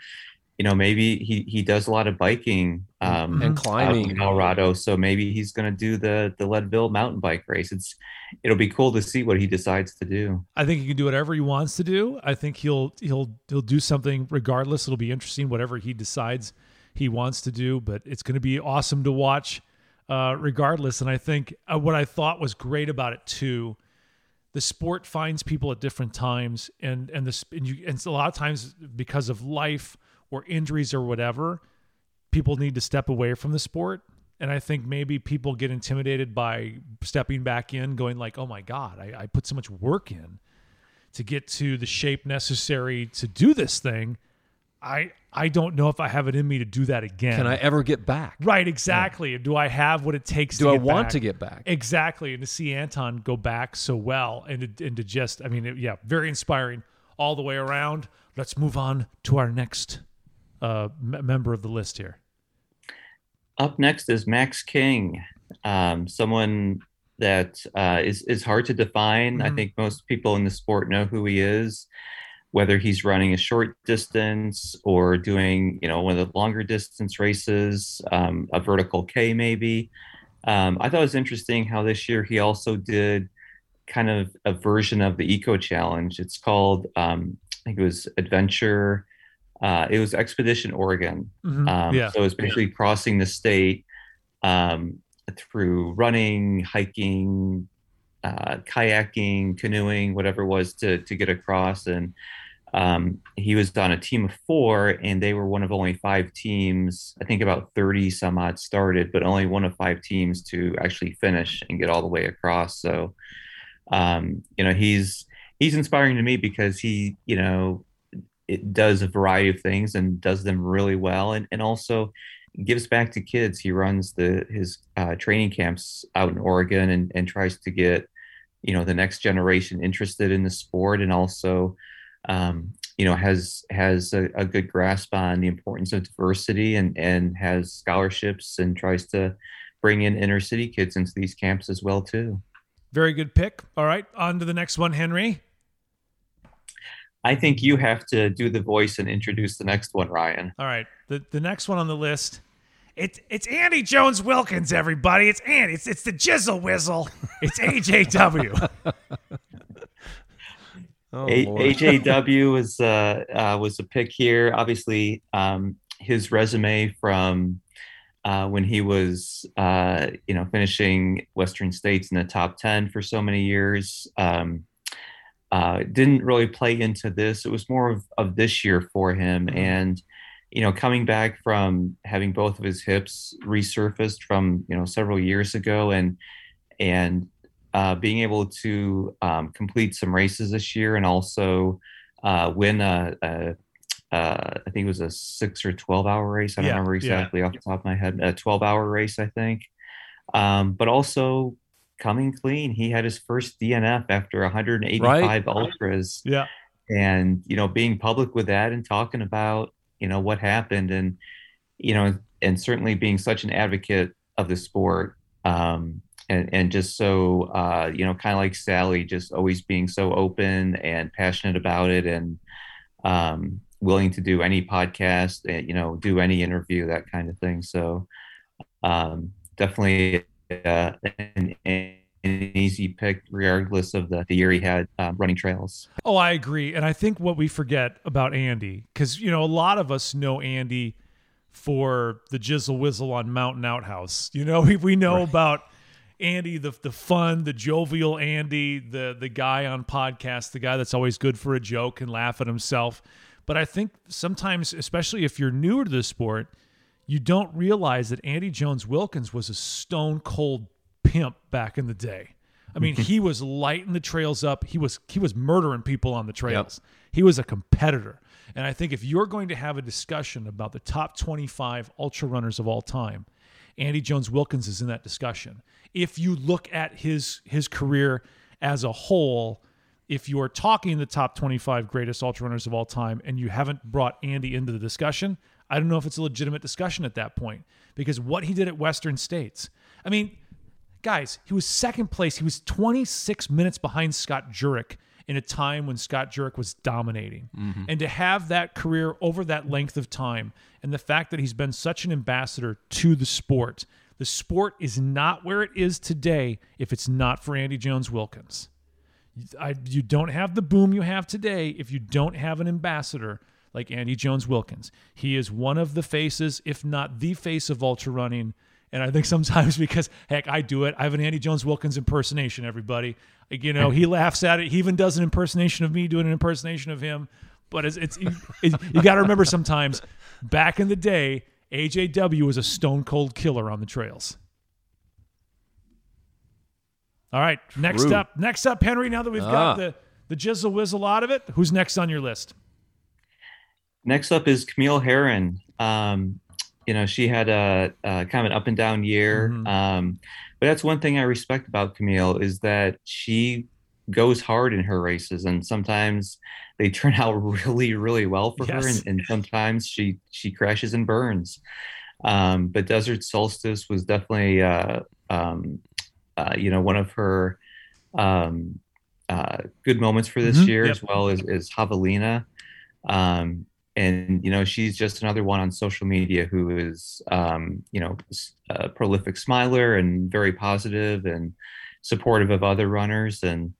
you know, maybe he, he does a lot of biking um, and climbing. in Colorado. So maybe he's going to do the, the Leadville mountain bike race. It's, it'll be cool to see what he decides to do. I think he can do whatever he wants to do. I think he'll he'll he'll do something regardless. It'll be interesting whatever he decides he wants to do, but it's going to be awesome to watch uh, regardless. And I think uh, what I thought was great about it too, the sport finds people at different times, and and this and you and a lot of times because of life or injuries or whatever, people need to step away from the sport. And I think maybe people get intimidated by stepping back in, going like, "Oh my God, I, I put so much work in to get to the shape necessary to do this thing. I I don't know if I have it in me to do that again. Can I ever get back? Right, exactly. Do I have what it takes to Do to I get want back? to get back? Exactly. And to see Anton go back so well and to, and to just, I mean, it- yeah, very inspiring all the way around. Let's move on to our next uh, m- member of the list here. Up next is Max King, um, someone that uh, is is hard to define. I Mhm. think most people in the sport know who he is, whether he's running a short distance or doing you know one of the longer distance races, um, a vertical K maybe. Um, I thought it was interesting how this year he also did kind of a version of the Eco Challenge. It's called um, I think it was Adventure. Uh, it was Expedition Oregon. Mhm. Um, yeah. So it's basically crossing the state um, through running, hiking, uh, kayaking, canoeing, whatever it was to to get across. And um, he was on a team of four, and they were one of only five teams. I think about thirty some odd started, but only one of five teams to actually finish and get all the way across. So um, you know he's he's inspiring to me because he you know it does a variety of things and does them really well and, and also gives back to kids he runs the his uh, training camps out in oregon and, and tries to get you know the next generation interested in the sport and also um, you know has has a, a good grasp on the importance of diversity and and has scholarships and tries to bring in inner city kids into these camps as well too Very good pick. All right, on to the next one, Henry. I think you have to do the voice and introduce the next one, Ryan. All right, the the next one on the list. It's it's Andy Jones Wilkins, everybody. It's Andy. It's it's the Jizzle Whizzle. It's AJW. Oh, A- AJW was uh, uh, was a pick here. Obviously, um, his resume from uh, when he was uh, you know finishing Western States in the top ten for so many years um, uh, didn't really play into this. It was more of, of this year for him, and you know coming back from having both of his hips resurfaced from you know several years ago, and and uh, being able to um, complete some races this year and also uh, win a, a, uh, I think it was a six or 12 hour race. I don't Yeah, remember yeah. exactly off the top of my head, a 12 hour race, I think. Um, but also coming clean. He had his first DNF after 185 ultras yeah. and you know being public with that and talking about you know what happened and you know and certainly being such an advocate of the sport um and and just so uh you know kind of like Sally just always being so open and passionate about it and um willing to do any podcast and you know do any interview that kind of thing so um definitely uh, an, an easy pick regardless of the, the year he had um, running trails Oh, I agree. And I think what we forget about Andy, because, you know, a lot of us know Andy for the Jizzle Whizzle on Mountain Outhouse. You know, we, we know about Andy, the, the fun, the jovial Andy, the, the guy on podcast, the guy that's always good for a joke and laugh at himself. But I think sometimes, especially if you're newer to the sport, you don't realize that Andy Jones Wilkins was a stone cold pimp back in the day. I mean, mm-hmm. he was lighting the trails up. He was he was murdering people on the trails. He was a competitor. And I think if you're going to have a discussion about the top 25 ultra runners of all time, Andy Jones Wilkins is in that discussion. If you look at his his career as a whole, if you are talking the top 25 greatest ultra runners of all time and you haven't brought Andy into the discussion, I don't know if it's a legitimate discussion at that point because what he did at Western States. I mean, guys, he was second place. He was 26 minutes behind Scott Jurek in a time when Scott Jurek was dominating. Mm-hmm. And to have that career over that length of time and the fact that he's been such an ambassador to the sport, the sport is not where it is today if it's not for Andy Jones Wilkins. I, you don't have the boom you have today if you don't have an ambassador like Andy Jones Wilkins. He is one of the faces, if not the face of ultra running. And I think sometimes because heck, I do it. I have an Andy Jones Wilkins impersonation. Everybody, you know, he laughs at it. He even does an impersonation of me doing an impersonation of him. But it's, it's it, you got to remember sometimes back in the day, AJW was a stone cold killer on the trails. All right, next True. up, next up, Henry. Now that we've Ah. got the the jizzle whizzle out of it, who's next on your list? Next up is Camille Herron. Um, you know, she had a, a kind of an up and down year. Mhm. Um, but that's one thing I respect about Camille is that she goes hard in her races, and sometimes they turn out really, really well for her, and, and sometimes she she crashes and burns. Um, but Desert Solstice was definitely, uh, um, uh, you know, one of her um, uh, good moments for this Mhm. year, Yep. as well as as Javelina. Um, and you know she's just another one on social media who is um, you know a prolific smiler and very positive and supportive of other runners. And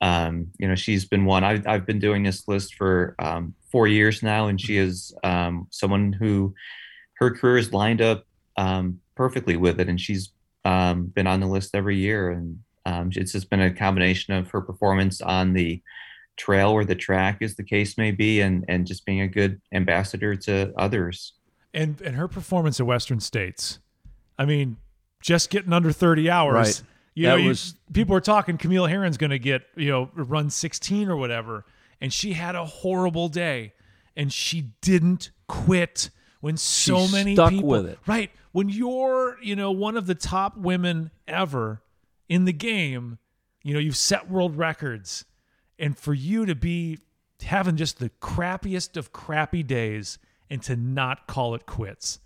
um, you know she's been one I've, I've been doing this list for um, four years now. And she is um, someone who her career is lined up um, perfectly with it. And she's um, been on the list every year. And it's just been a combination of her performance on the trail or the track as the case may be and and just being a good ambassador to others And and her performance at Western States. I mean, just getting under 30 hours. Right. You know, That you- people are talking Camille Herron's going to get, you know, run 16 or whatever. And she had a horrible day and she didn't quit when so She many stuck people with it. Right. When you're, you know, one of the top women ever in the game, you know, you've set world records and for you to be having just the crappiest of crappy days and to not call it quits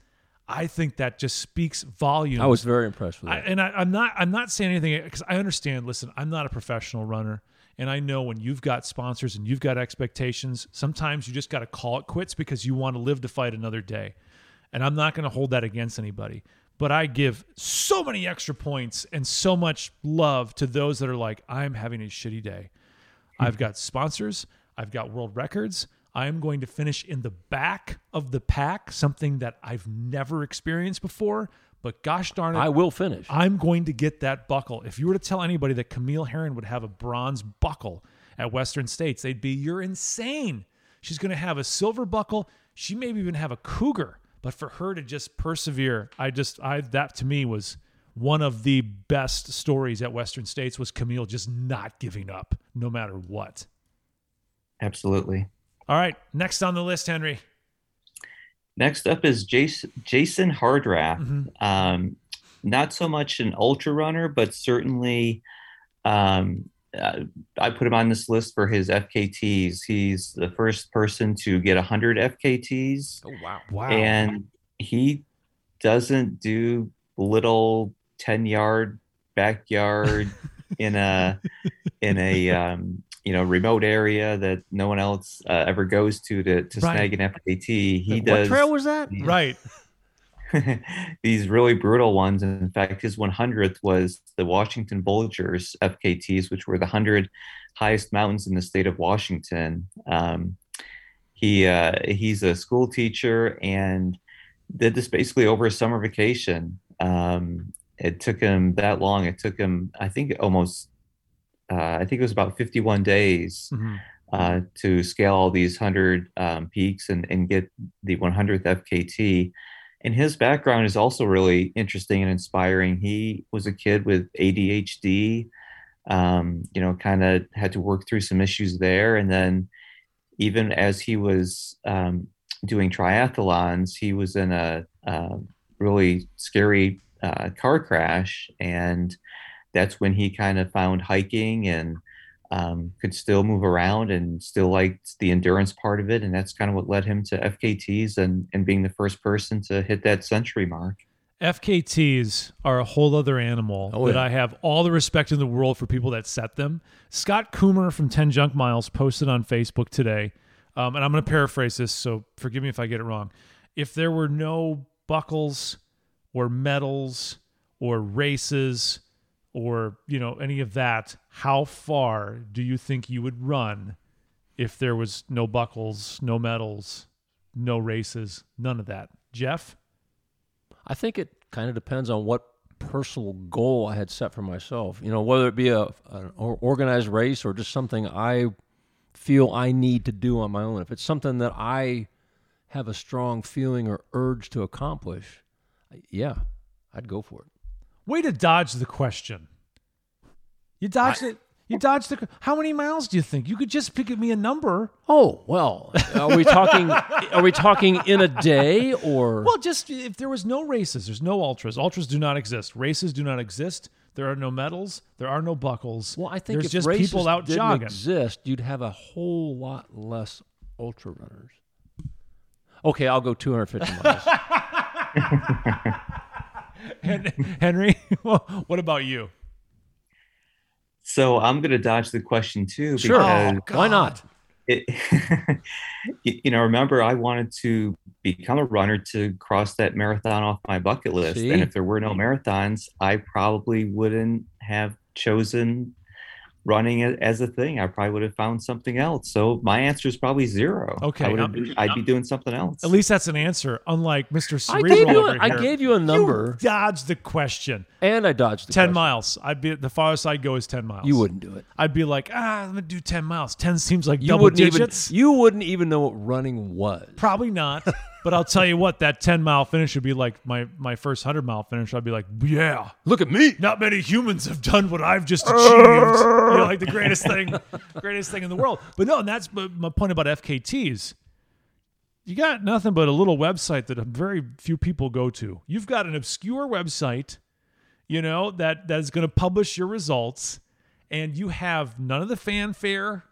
I think that just speaks volumes. I was very impressed with I, that. and I, I'm not. I'm not saying anything because I understand. Listen, I'm not a professional runner, and I know when you've got sponsors and you've got expectations, sometimes you just got to call it quits because you want to live to fight another day. And I'm not going to hold that against anybody. But I give so many extra points and so much love to those that are like, I'm having a shitty day. I've got sponsors. I've got world records. I am going to finish in the back of the pack, something that I've never experienced before. But gosh darn it, I will finish. I'm going to get that buckle. If you were to tell anybody that Camille Herron would have a bronze buckle at Western States, they'd be, You're insane. She's going to have a silver buckle. She maybe even have a cougar. But for her to just persevere, I just, I, that to me was one of the best stories at Western States was Camille just not giving up no matter what. Absolutely. All right. Next on the list, Henry. Next up is Jason, Jason Hardrath. Um, not so much an ultra runner, but certainly um, uh, I put him on this list for his FKTs. He's the first person to get 100 FKTs, oh wow. Wow. and he doesn't do little 10 yard backyard in a in a um, you know remote area that no one else uh, ever goes to to, to Right. snag an FKT. He what does trail was that? right. these really brutal ones. And in fact, his 100th was the Washington Bulgers FKTs, which were the 100 highest mountains in the state of Washington. Um, he uh, he's a school teacher and did this basically over a summer vacation. Um, it took him that long. It took him, I think, almost. Uh, I think it was about 51 days Mhm. uh, to scale all these 100 um, peaks and, and get the 100th FKT. And his background is also really interesting and inspiring. He was a kid with ADHD, um, you know, kind of had to work through some issues there. And then, even as he was um, doing triathlons, he was in a, uh really scary uh, car crash. And that's when he kind of found hiking and um, could still move around and still liked the endurance part of it. And that's kind of what led him to FKTs and, and being the first person to hit that century mark. FKTs are a whole other animal Oh, that yeah. I have all the respect in the world for people that set them. Scott Kummer from 10 Junk Miles posted on Facebook today, um, and I'm going to paraphrase this, so forgive me if I get it wrong. If there were no buckles or medals or races or you know any of that, how far do you think you would run if there was no buckles, no medals, no races, none of that? Jeff? I think it kind of depends on what personal goal I had set for myself. You know, whether it be a an or- organized race or just something I feel I need to do on my own. If it's something that I have a strong feeling or urge to accomplish, yeah, I'd go for it. Way to dodge the question. You dodged it. You dodged the. How many miles do you think? You could just pick me a number. Oh well, are we talking? are we talking in a day or? Well, just if there was no races, there's no ultras. Ultras do not exist. Races do not exist. There are no medals. There are no buckles. Well, I think there's if just races people out didn't jogging. exist, you'd have a whole lot less ultra runners. Okay, I'll go 250 miles. Hen- Henry, what about you? So I'm going to dodge the question too. Sure. Oh, Why not? it, you you know, remember I wanted to become a runner to cross that marathon off my bucket list. See? And if there were no marathons, I probably wouldn't have chosen running it as a thing. I probably would have found something else. So my answer is probably zero. Okay, I would have been, I'd be doing something else. At least that's an answer. Unlike Mr. I Cerebral gave you. over A, I here. gave you a number, You dodged the question. and I dodged the Ten question. miles. I'd be the farthest I'd go is ten miles. You wouldn't do it. I'd be like, ah, I'm gonna do ten miles. Ten seems like You double wouldn't digits. even. You wouldn't even know what running was. Probably not. but I'll tell you what, that 10 mile finish would be like my, my first 100 mile finish. I'd be like, yeah, Look at me. not many humans have done what I've just achieved. you know, like the greatest thing, greatest thing in the world. But no, and that's my point about FKTs. You got nothing but a little website that very few people go to. You've got an obscure website, you know, that that is going to publish your results, and you have none of the fanfare.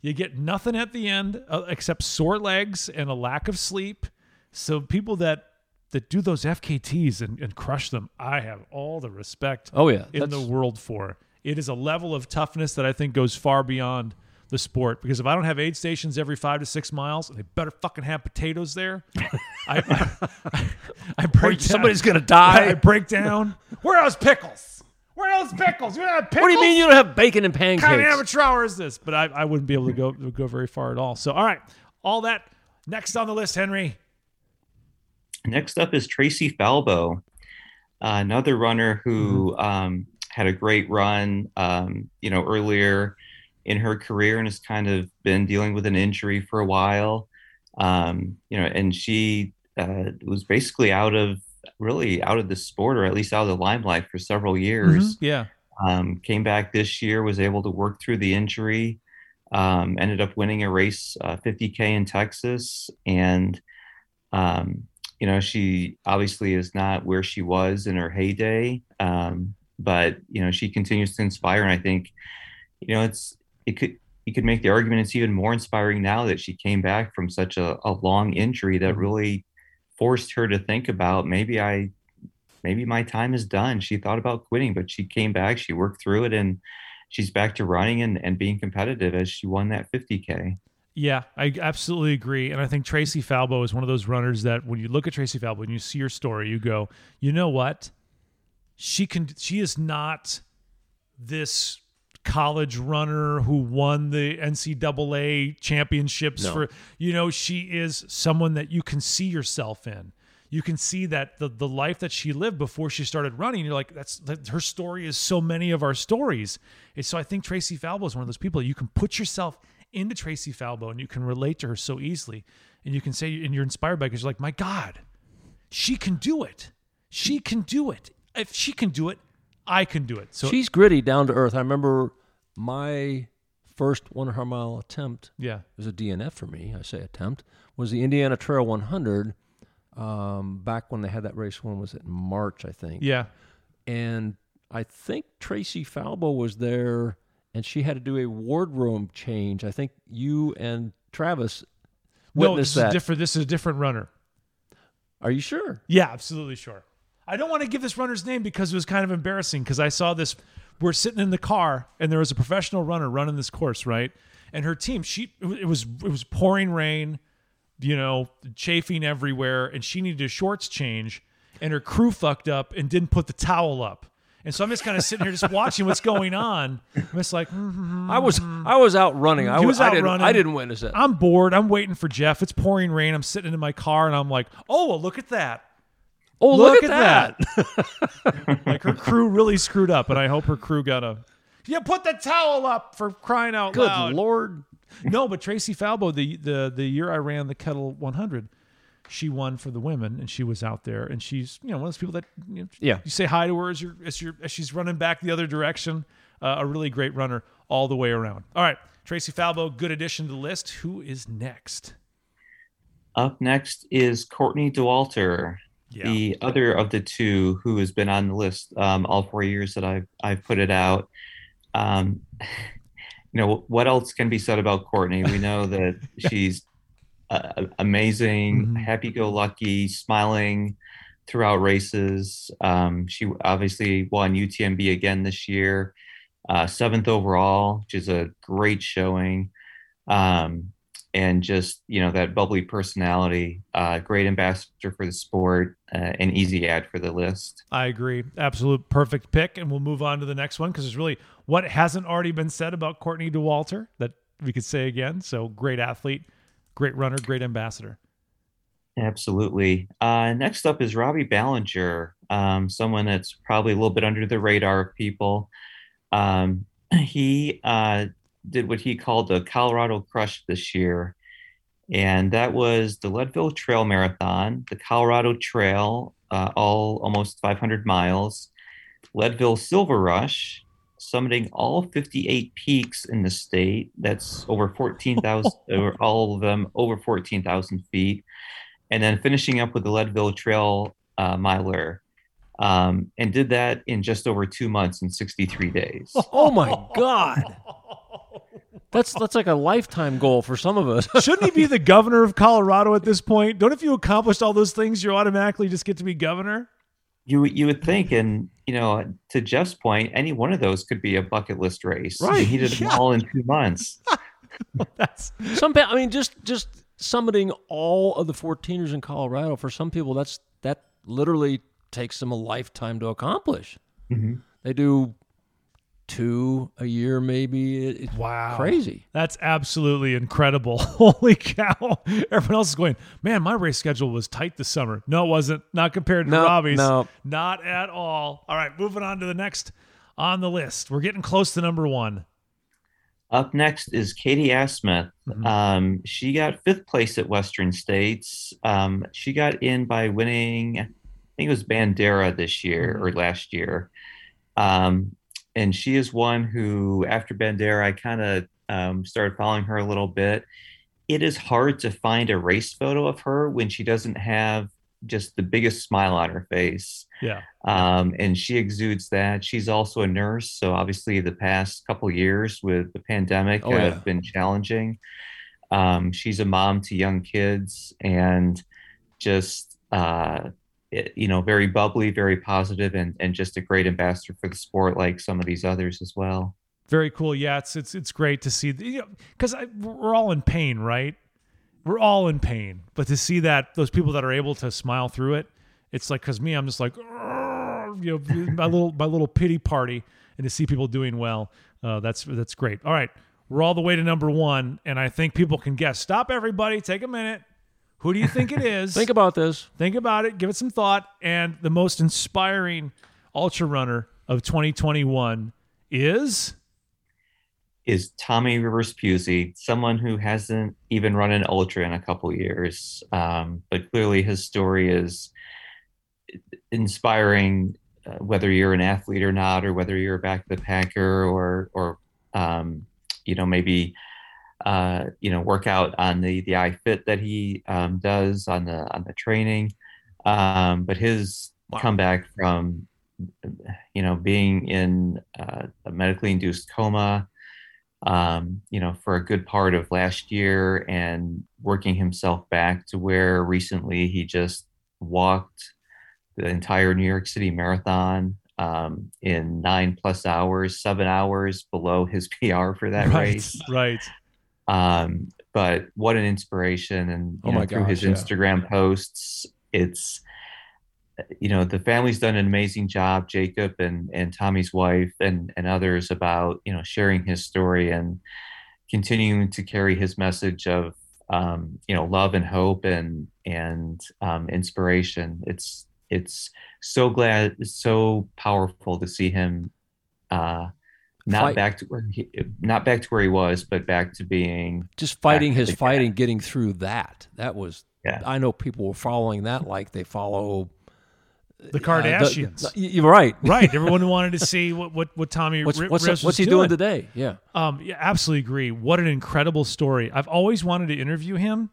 You get nothing at the end uh, except sore legs and a lack of sleep. So people that that do those FKTs and, and crush them, I have all the respect Oh yeah, in the world for. It is a level of toughness that I think goes far beyond the sport. Because if I don't have aid stations every five to six miles, and they better fucking have potatoes there. I, I, I break down. somebody's gonna die. I break down. Where are those pickles? Where are those pickles? You don't have pickles? What do you mean you don't have bacon and pancakes? What kind of amateur hour is this? But I, I wouldn't be able to go go very far at all. So all right, all that next on the list, Henry. Next up is Tracy Falbo, uh, another runner who um, had a great run, um, you know, earlier in her career and has kind of been dealing with an injury for a while. Um, you know, and she uh, was basically out of really out of the sport or at least out of the limelight for several years. Yeah. Um, came back this year, was able to work through the injury, um, ended up winning a race, uh, 50K in Texas. And, um, you know, she obviously is not where she was in her heyday, um, but, you know, she continues to inspire. And I think, you know, it's, it could, you could make the argument it's even more inspiring now that she came back from such a, a long injury that really forced her to think about maybe I maybe my time is done. She thought about quitting, but she came back, she worked through it, and she's back to running and, and being competitive as she won that 50K. Yeah, I absolutely agree. And I think Tracy Falbo is one of those runners that when you look at Tracy Falbo and you see her story, you go, you know what? She can she is not this college runner who won the NCAA championships No. for you know, she is someone that you can see yourself in. You can see that the the life that she lived before she started running. You're like, that's that, her story is so many of our stories. And so I think Tracy Falbo is one of those people you can put yourself into Tracy Falbo and you can relate to her so easily. And you can say, and you're inspired by because you're like, my God, she can do it. She can do it. If she can do it, I can do it. So She's gritty, down to earth. I remember my first 100 mile attempt yeah, it was a DNF for me. I say attempt was the Indiana Trail 100. Um, back when they had that race, when was it? March, I think. yeah, And I think Tracy Falbo was there, and she had to do a wardroom change. I think you and Travis witnessed no, this witnessed is that. different. This is a different runner. Are you sure? Yeah, absolutely sure. I don't want to give this runner's name because it was kind of embarrassing because I saw this. We're sitting in the car and there was a professional runner running this course, right? And her team, she it was it was pouring rain, you know, chafing everywhere, and she needed a shorts change, and her crew fucked up and didn't put the towel up. And so I'm just kind of sitting here just watching what's going on. I'm just like, mm, I was I was out running. I was I out didn't, running. I didn't witness it. I'm bored. I'm waiting for Jeff. It's pouring rain. I'm sitting in my car and I'm like, oh, well, look at that. oh, look, at, that. like her crew really screwed up, and I hope her crew got a. You put the towel up for crying out Good loud. Good lord. No, but Tracy Falbo, the the the year I ran the Kettle 100, she won for the women, and she was out there, and she's you know one of those people that you know, Yeah. you say hi to her as you're as you're as she's running back the other direction. Uh, a really great runner all the way around. All right, Tracy Falbo, good addition to the list. Who is next? Up next is Courtney Dauwalter, Yeah. the other of the two who has been on the list um, all four years that I've I've put it out. Um, you know what else can be said about Courtney? We know that she's uh, amazing, Mhm. happy-go-lucky, smiling throughout races. Um, she obviously won UTMB again this year, uh, seventh overall, which is a great showing. Um, and just you know that bubbly personality, uh, great ambassador for the sport, uh, an easy ad for the list. I agree. Absolute perfect pick. And we'll move on to the next one because there's really what hasn't already been said about Courtney Dauwalter that we could say again. So great athlete, great runner, great ambassador. Absolutely. Uh, next up is Robbie Balenger, um, someone that's probably a little bit under the radar of people. Um, he uh, did what he called the Colorado Crush this year, and that was the Leadville Trail Marathon, the Colorado Trail, uh, all almost 500 miles, Leadville Silver Rush, summiting all 58 peaks in the state. That's over 14,000, or all of them over 14,000 feet and then finishing up with the Leadville Trail uh, miler, um, and did that in just over two months and 63 days. Oh my God. That's that's like a lifetime goal for some of us. Shouldn't he be the governor of Colorado at this point? Don't if you accomplished all those things, you automatically just get to be governor? You you would think, and you know, to Jeff's point, any one of those could be a bucket list race. Right, He did them yeah. all in two months. That's some I mean just just summiting all of the 14ers in Colorado for some people that's that literally takes them a lifetime to accomplish. Mhm. They do two a year maybe. It's wow. crazy. That's absolutely incredible. Holy cow. Everyone else is going, man, my race schedule was tight this summer. No, it wasn't. Not compared to No, Robbie's. no. Not at all. All right, moving on to the next on the list. We're getting close to number one. Up next is Katie Asmuth. Mhm. Um, she got fifth place at Western States. Um, she got in by winning, I think it was Bandera this year or last year. Um, and she is one who, after Bandera, I kind of um, started following her a little bit. It is hard to find a race photo of her when she doesn't have just the biggest smile on her face Yeah. um, and she exudes that. She's also a nurse, so obviously the past couple years with the pandemic Oh, have yeah. been challenging. Um, she's a mom to young kids, and just uh, you know, very bubbly, very positive, and and just a great ambassador for the sport, like some of these others as well. Very cool. Yeah, it's it's it's great to see because we're all in pain, right? We're all in pain, but to see that those people that are able to smile through it, it's like because me, I'm just like, you know, my little my little pity party, and to see people doing well, uh, that's that's great. All right, we're all the way to number one, and I think people can guess. Stop, everybody, take a minute. Who do you think it is? Think about this. Think about it, give it some thought, and the most inspiring ultra runner of 2021 is. Is Tommy Rivers Puzey someone who hasn't even run an ultra in a couple years? Um, but clearly, his story is inspiring. Uh, whether you're an athlete or not, or whether you're a back of the packer, or or um, you know maybe uh, you know work out on the the iFit that he um, does on the on the training. Um, but his Wow. comeback from you know being in uh, a medically induced coma um, you know, for a good part of last year and working himself back to where recently he just walked the entire New York City Marathon um, in nine plus hours, seven hours below his PR for that right, race. right. Um, but what an inspiration! And Oh know, my through his gosh, yeah. Instagram posts, it's you know the family's done an amazing job, Jacob and and Tommy's wife and and others about you know sharing his story and continuing to carry his message of um, you know love and hope and and um, inspiration. It's it's so glad, so powerful to see him. Uh, not Fight. back to where he, not back to where he was, but back to being Just fighting his the fight and getting through that. That was. Yeah. I know people were following that like they follow The uh, Kardashians. the- you're right. right. Everyone wanted to see what what, what Tommy What's Ri- what's, Rivers what's was he doing today? Yeah. Um, yeah, absolutely agree. What an incredible story. I've always wanted to interview him,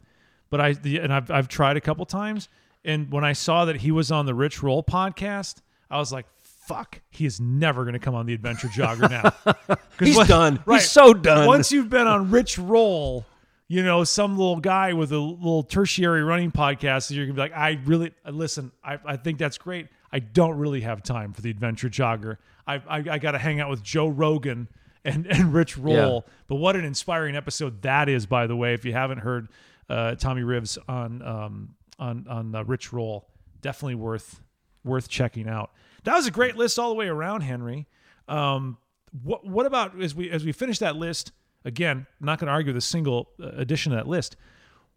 but I the, and I've I've tried a couple times. And when I saw that he was on the Rich Roll podcast, I was like, "Fuck, he is never going to come on the Adventure Jogger now." He's what- done. right. He's so done. Once you've been on Rich Roll, you know, some little guy with a little tertiary running podcast, you're gonna be like, I really listen. I, I think that's great. I don't really have time for the adventure jogger. I I, I got to hang out with Joe Rogan and and Rich Roll. But what an inspiring episode that is, by the way. If you haven't heard uh, Tommy Rivs on um, on on uh, Rich Roll, definitely worth worth checking out. That was a great list all the way around, Henry. Um, what what about as we as we finish that list again? I'm not going to argue with a single uh, addition to that list.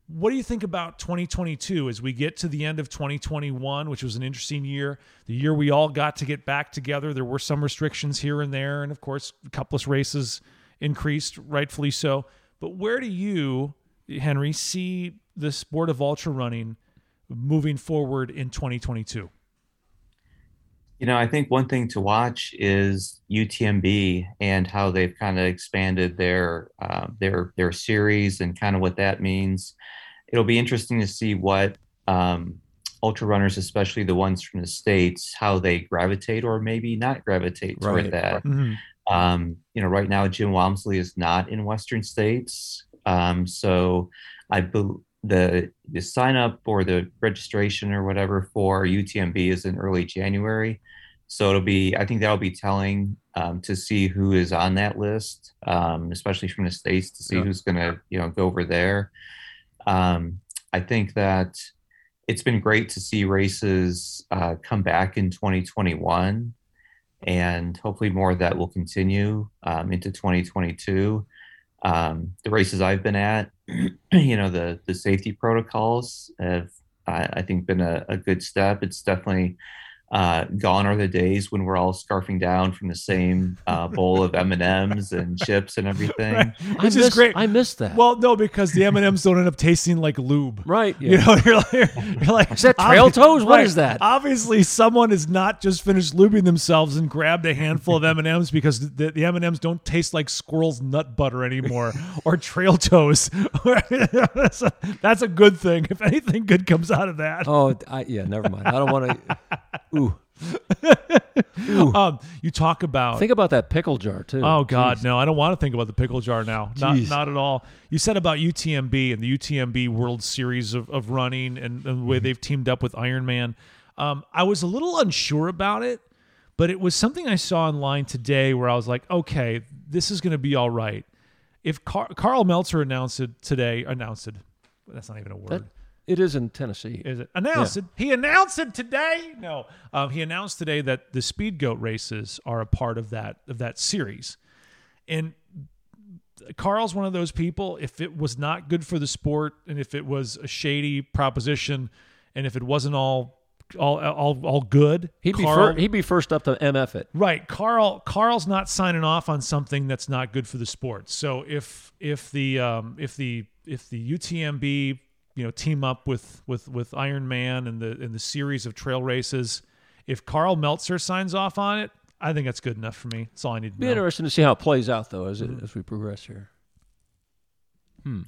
What do you think about 2022 as we get to the end of 2021, which was an interesting year, the year we all got to get back together? There were some restrictions here and there, and of course, of races increased, rightfully so. But where do you, Henry, see the sport of ultra running moving forward in 2022? You know, I think one thing to watch is UTMB and how they've kind of expanded their uh, their their series and kind of what that means. It'll be interesting to see what um, ultra runners, especially the ones from the states, how they gravitate or maybe not gravitate toward Right. that. Mhm. Um, you know, right now Jim Walmsley is not in Western states, um, so I believe the the sign up or the registration or whatever for UTMB is in early January. So it'll be, I think that'll be telling um, to see who is on that list, um, especially from the states, to see Yeah. who's going to, you know, go over there. Um, I think that it's been great to see races uh, come back in 2021, and hopefully more of that will continue um, into 2022. Um, the races I've been at, you know, the the safety protocols have, I, I think, been a, a good step. It's definitely uh, gone are the days when we're all scarfing down from the same uh, bowl of M and M's and chips and everything. Right. I Which is miss- great. I missed that. Well, no, because the M and M's don't end up tasting like lube. right. You know, you're like, you're like Is that trail obvi- toes? What right. is that? Obviously, someone has not just finished lubing themselves and grabbed a handful of M and M's because the, the M and M's don't taste like squirrel's nut butter anymore or trail toes. that's, a, that's a good thing. If anything good comes out of that, oh, I, yeah. Never mind. I don't want to. Um, you talk about. Think about that pickle jar too. Oh God, Jeez. no! I don't want to think about the pickle jar now. Not, not at all. You said about UTMB and the UTMB World Series of, of running and, and the Mm-hmm. way they've teamed up with Ironman. Um, I was a little unsure about it, but it was something I saw online today where I was like, okay, this is going to be all right. If Car- Karl Meltzer announced it today, announced it. That's not even a word. That, it is in Tennessee. Is it announced it? He announced it today. No, um, he announced today that the Speedgoat races are a part of that of that series, and Karl's one of those people. If it was not good for the sport, and if it was a shady proposition, and if it wasn't all all all, all good, He'd be fir- he'd be first up to MF it. Right, Karl. Karl's not signing off on something that's not good for the sport. So if if the um, if the if the UTMB you know team up with with with Ironman and the and the series of trail races, if Karl Meltzer signs off on it, I think that's good enough for me. That's all I need to Be know. interesting to see how it plays out though as it, Mm-hmm. as we progress here. Hmm.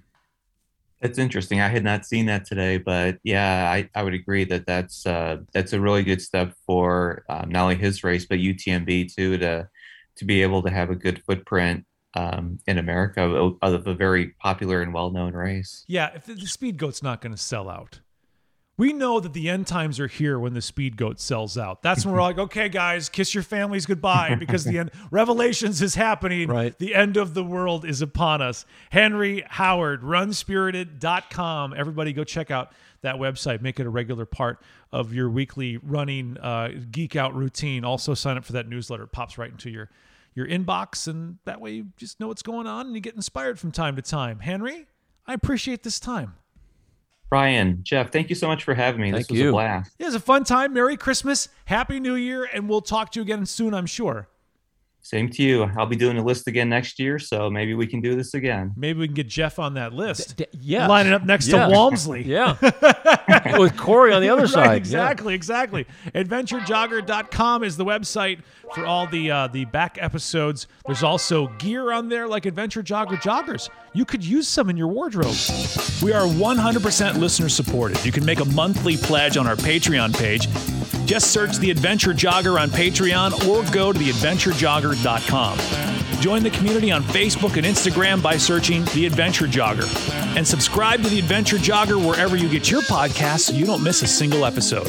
That's interesting. I had not seen that today, but yeah, I, I would agree that that's uh, that's a really good step for um, not only his race but UTMB too to to be able to have a good footprint um, in America of, of a very popular and well known race. Yeah, if the, the Speedgoat's not going to sell out. We know that the end times are here when the Speedgoat sells out. That's when we're like, okay, guys, kiss your families goodbye because the end revelations is happening. Right. The end of the world is upon us. Henry Howard, runspirited.com. Everybody go check out that website. Make it a regular part of your weekly running uh, geek out routine. Also sign up for that newsletter. It pops right into your your inbox and that way you just know what's going on and you get inspired from time to time. Henry, I appreciate this time. Brian, Jeff, thank you so much for having me. Thank this was you. a blast. It was a fun time. Merry Christmas. Happy New Year. And we'll talk to you again soon, I'm sure. Same to you. I'll be doing a list again next year, so maybe we can do this again. Maybe we can get Jeff on that list. D- yes. Lining up next Yes. to Walmsley. Yeah. With Corey on the other Right, side. yeah. exactly, exactly. AdventureJogger.com is the website for all the uh, the back episodes. There's also gear on there like Adventure Jogger joggers. You could use some in your wardrobe. We are 100% listener supported. You can make a monthly pledge on our Patreon page. Just search the Adventure Jogger on Patreon or go to theadventurejogger.com. Join the community on Facebook and Instagram by searching The Adventure Jogger. And subscribe to The Adventure Jogger wherever you get your podcasts so you don't miss a single episode.